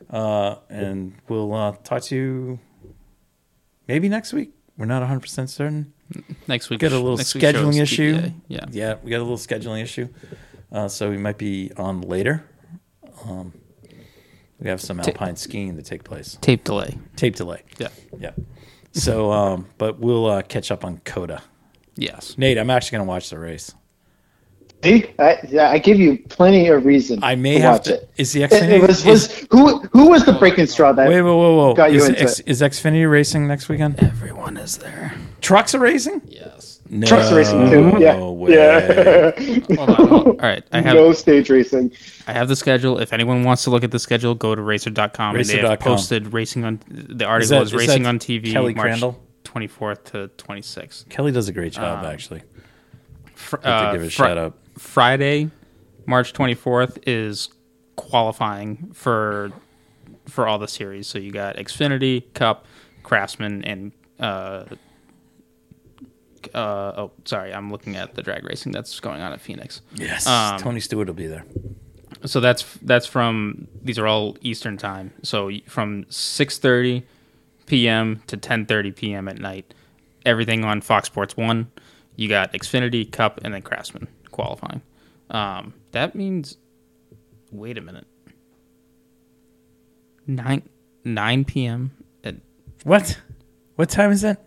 Uh, and we'll uh, talk to you maybe next week. We're not 100% certain. Next week, We got a little next week's show scheduling issue. TBA. Yeah. Yeah, we got a little scheduling issue. Uh, so we might be on later. Um, we have some alpine skiing to take place. Tape delay. Tape delay. Yeah. Yeah. So, um, but we'll uh, catch up on COTA. Yes. Nate, I'm actually going to watch the race. See? I, I give you plenty of reason. I may to have watch to. It. Is the Xfinity? it was, is- who who was the breaking straw that wait, whoa, whoa, whoa! got you is, into X, it. is Xfinity racing next weekend? Everyone is there. Trucks are racing? Yes. No trucks are racing too? Yeah, way. yeah. Hold on. hold on. All right. I have no stage racing. I have the schedule. If anyone wants to look at the schedule, go to racer.com. and they have Racer.com. posted racing on the article that- is, is racing that on TV Kelly March Crandall? 24th to 26th. Kelly does a great job, Um, actually. Fr- Like to uh, give a Fri- shout out. Friday, March 24th is qualifying for for all the series. So you got Xfinity, Cup, Craftsman, and uh, uh, oh, sorry, I'm looking at the drag racing that's going on at Phoenix. Yes, um, Tony Stewart will be there. So that's that's from these are all Eastern time. So from 6:30 p.m. to 10:30 p.m. at night. Everything on Fox Sports One. You got Xfinity, Cup, and then Craftsman qualifying. Um, that means, wait a minute, nine nine p.m. At, What? What time is it?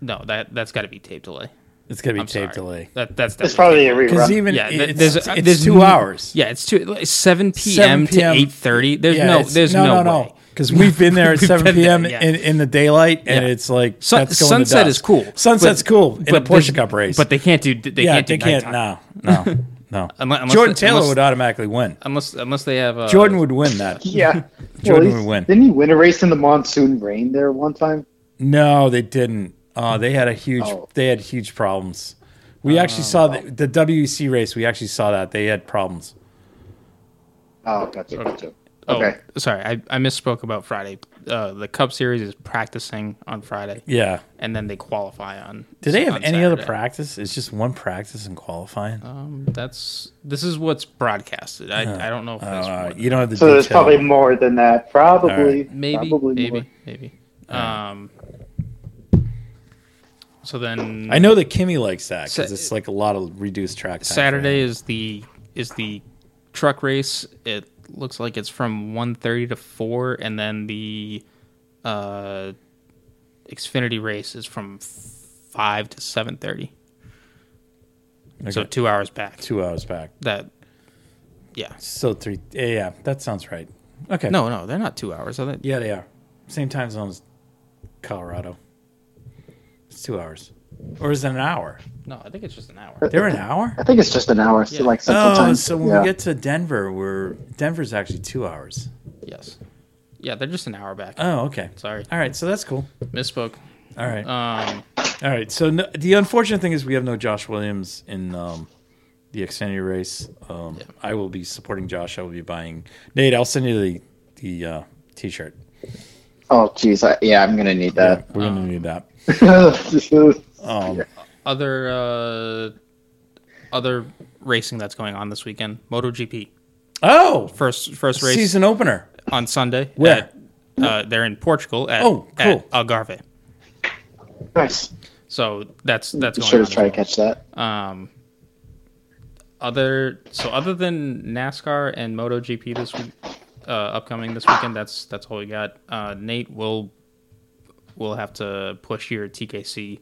no, that that's got to be tape delay. It's gonna be I'm tape sorry. delay. That that's It's probably a tape delay. Because rerun. even Yeah, it's, there's it's there's two n- hours. Yeah, it's two like, seven 7 p.m. to p.m. eight thirty. There's Yeah, no there's no, way. Because we've been there at 7 been there, p.m. yeah. in, in the daylight, and Yeah. it's like Sun- that's going to sunset is cool. Sunset's but- cool in a but Porsche Cup race. But they can't do they yeah, can't do they can't. nighttime. No, no, no. Unless, unless Jordan they- Taylor unless, would automatically win. unless unless they have uh, Jordan would win that. Yeah. Jordan he's- would win. Didn't he win a race in the monsoon rain there one time? No, they didn't. Uh, they had a huge. Oh. They had huge problems. We actually saw the, the WEC race. We actually saw that they had problems. Oh, gotcha, gotcha. Oh, Okay. sorry, I, I misspoke about Friday. Uh, the Cup Series is practicing on Friday, Yeah. and then they qualify on. Do they have on any other practice? It's just one practice in qualifying. Um, that's this is what's broadcasted. I, I don't know if there's all more You don't have the So there's probably more than that. Probably. that. maybe Probably maybe more. maybe. Um. So then I know that Kimi likes that because Sa- it's like a lot of reduced track. Time Saturday is the is the truck race. It looks like it's from 1.30 to four, and then the uh, Xfinity race is from five to seven thirty. So two hours back. two hours back. That yeah. So three. Yeah, yeah, that sounds right. Okay. No, no, they're not two hours, are they? Yeah, they are. Same time zone as Colorado. It's two hours, or is it an hour? No, I think it's just an hour. They're an hour. I think it's just an hour, so Yeah. like central Oh, time. so when yeah. we get to Denver, we're Denver's actually two hours. Yes. Yeah, they're just an hour back. Oh, okay. Sorry, All right, so that's cool. misspoke. All right, Um, all right. So no, the unfortunate thing is we have no Josh Williams in um, the Xfinity race. Um, I will be supporting Josh. I will be buying. Nate, I'll send you the the uh, t-shirt. oh, geez. I, yeah, I'm going to need Yeah, that. we're gonna need that. Um, other uh, other racing that's going on this weekend. MotoGP Oh, first first race season opener. on Sunday. Where? At, uh, they're in Portugal at, Oh, cool. at Algarve. nice. So that's that's Be going sure on. to try to catch that. Um, other so other than NASCAR and MotoGP this week, uh, upcoming this weekend, that's that's all we got. Uh, Nate will will have to push your TKC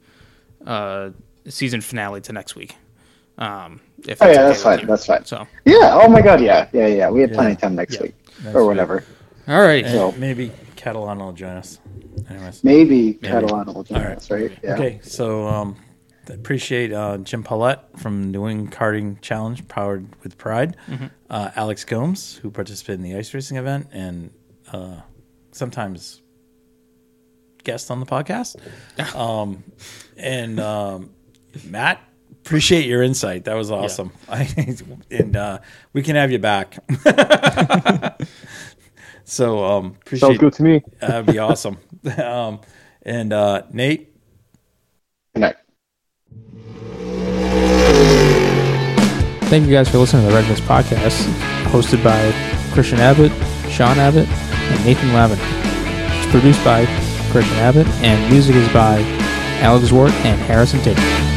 uh, season finale to next week. Um, if Oh, yeah, okay that's fine. you. That's fine. So, Yeah. Oh, my God. Yeah. Yeah, yeah. We have plenty of time next Yeah. week That's or right. whatever. all right. So- maybe Catalan will join us. Anyways. Maybe Catalan will join All right. us, right? Yeah. Okay, so um, appreciate uh, Jim Paulette from New England Karting Challenge, powered with pride. Mm-hmm. Uh, Alex Gomes, who participated in the ice racing event, and uh, sometimes guest on the podcast. um, and um, Matt, appreciate your insight. That was awesome. and uh, we can have you back. so um, appreciate. Sounds good to me. That'd be awesome. Um, and uh, Nate, Good night. Thank you guys for listening to the Red Mist Podcast, hosted by Christian Abbott, Sean Abbott, and Nathan Lavin. It's produced by Christian Abbott, and music is by Alex Wart and Harrison Tate.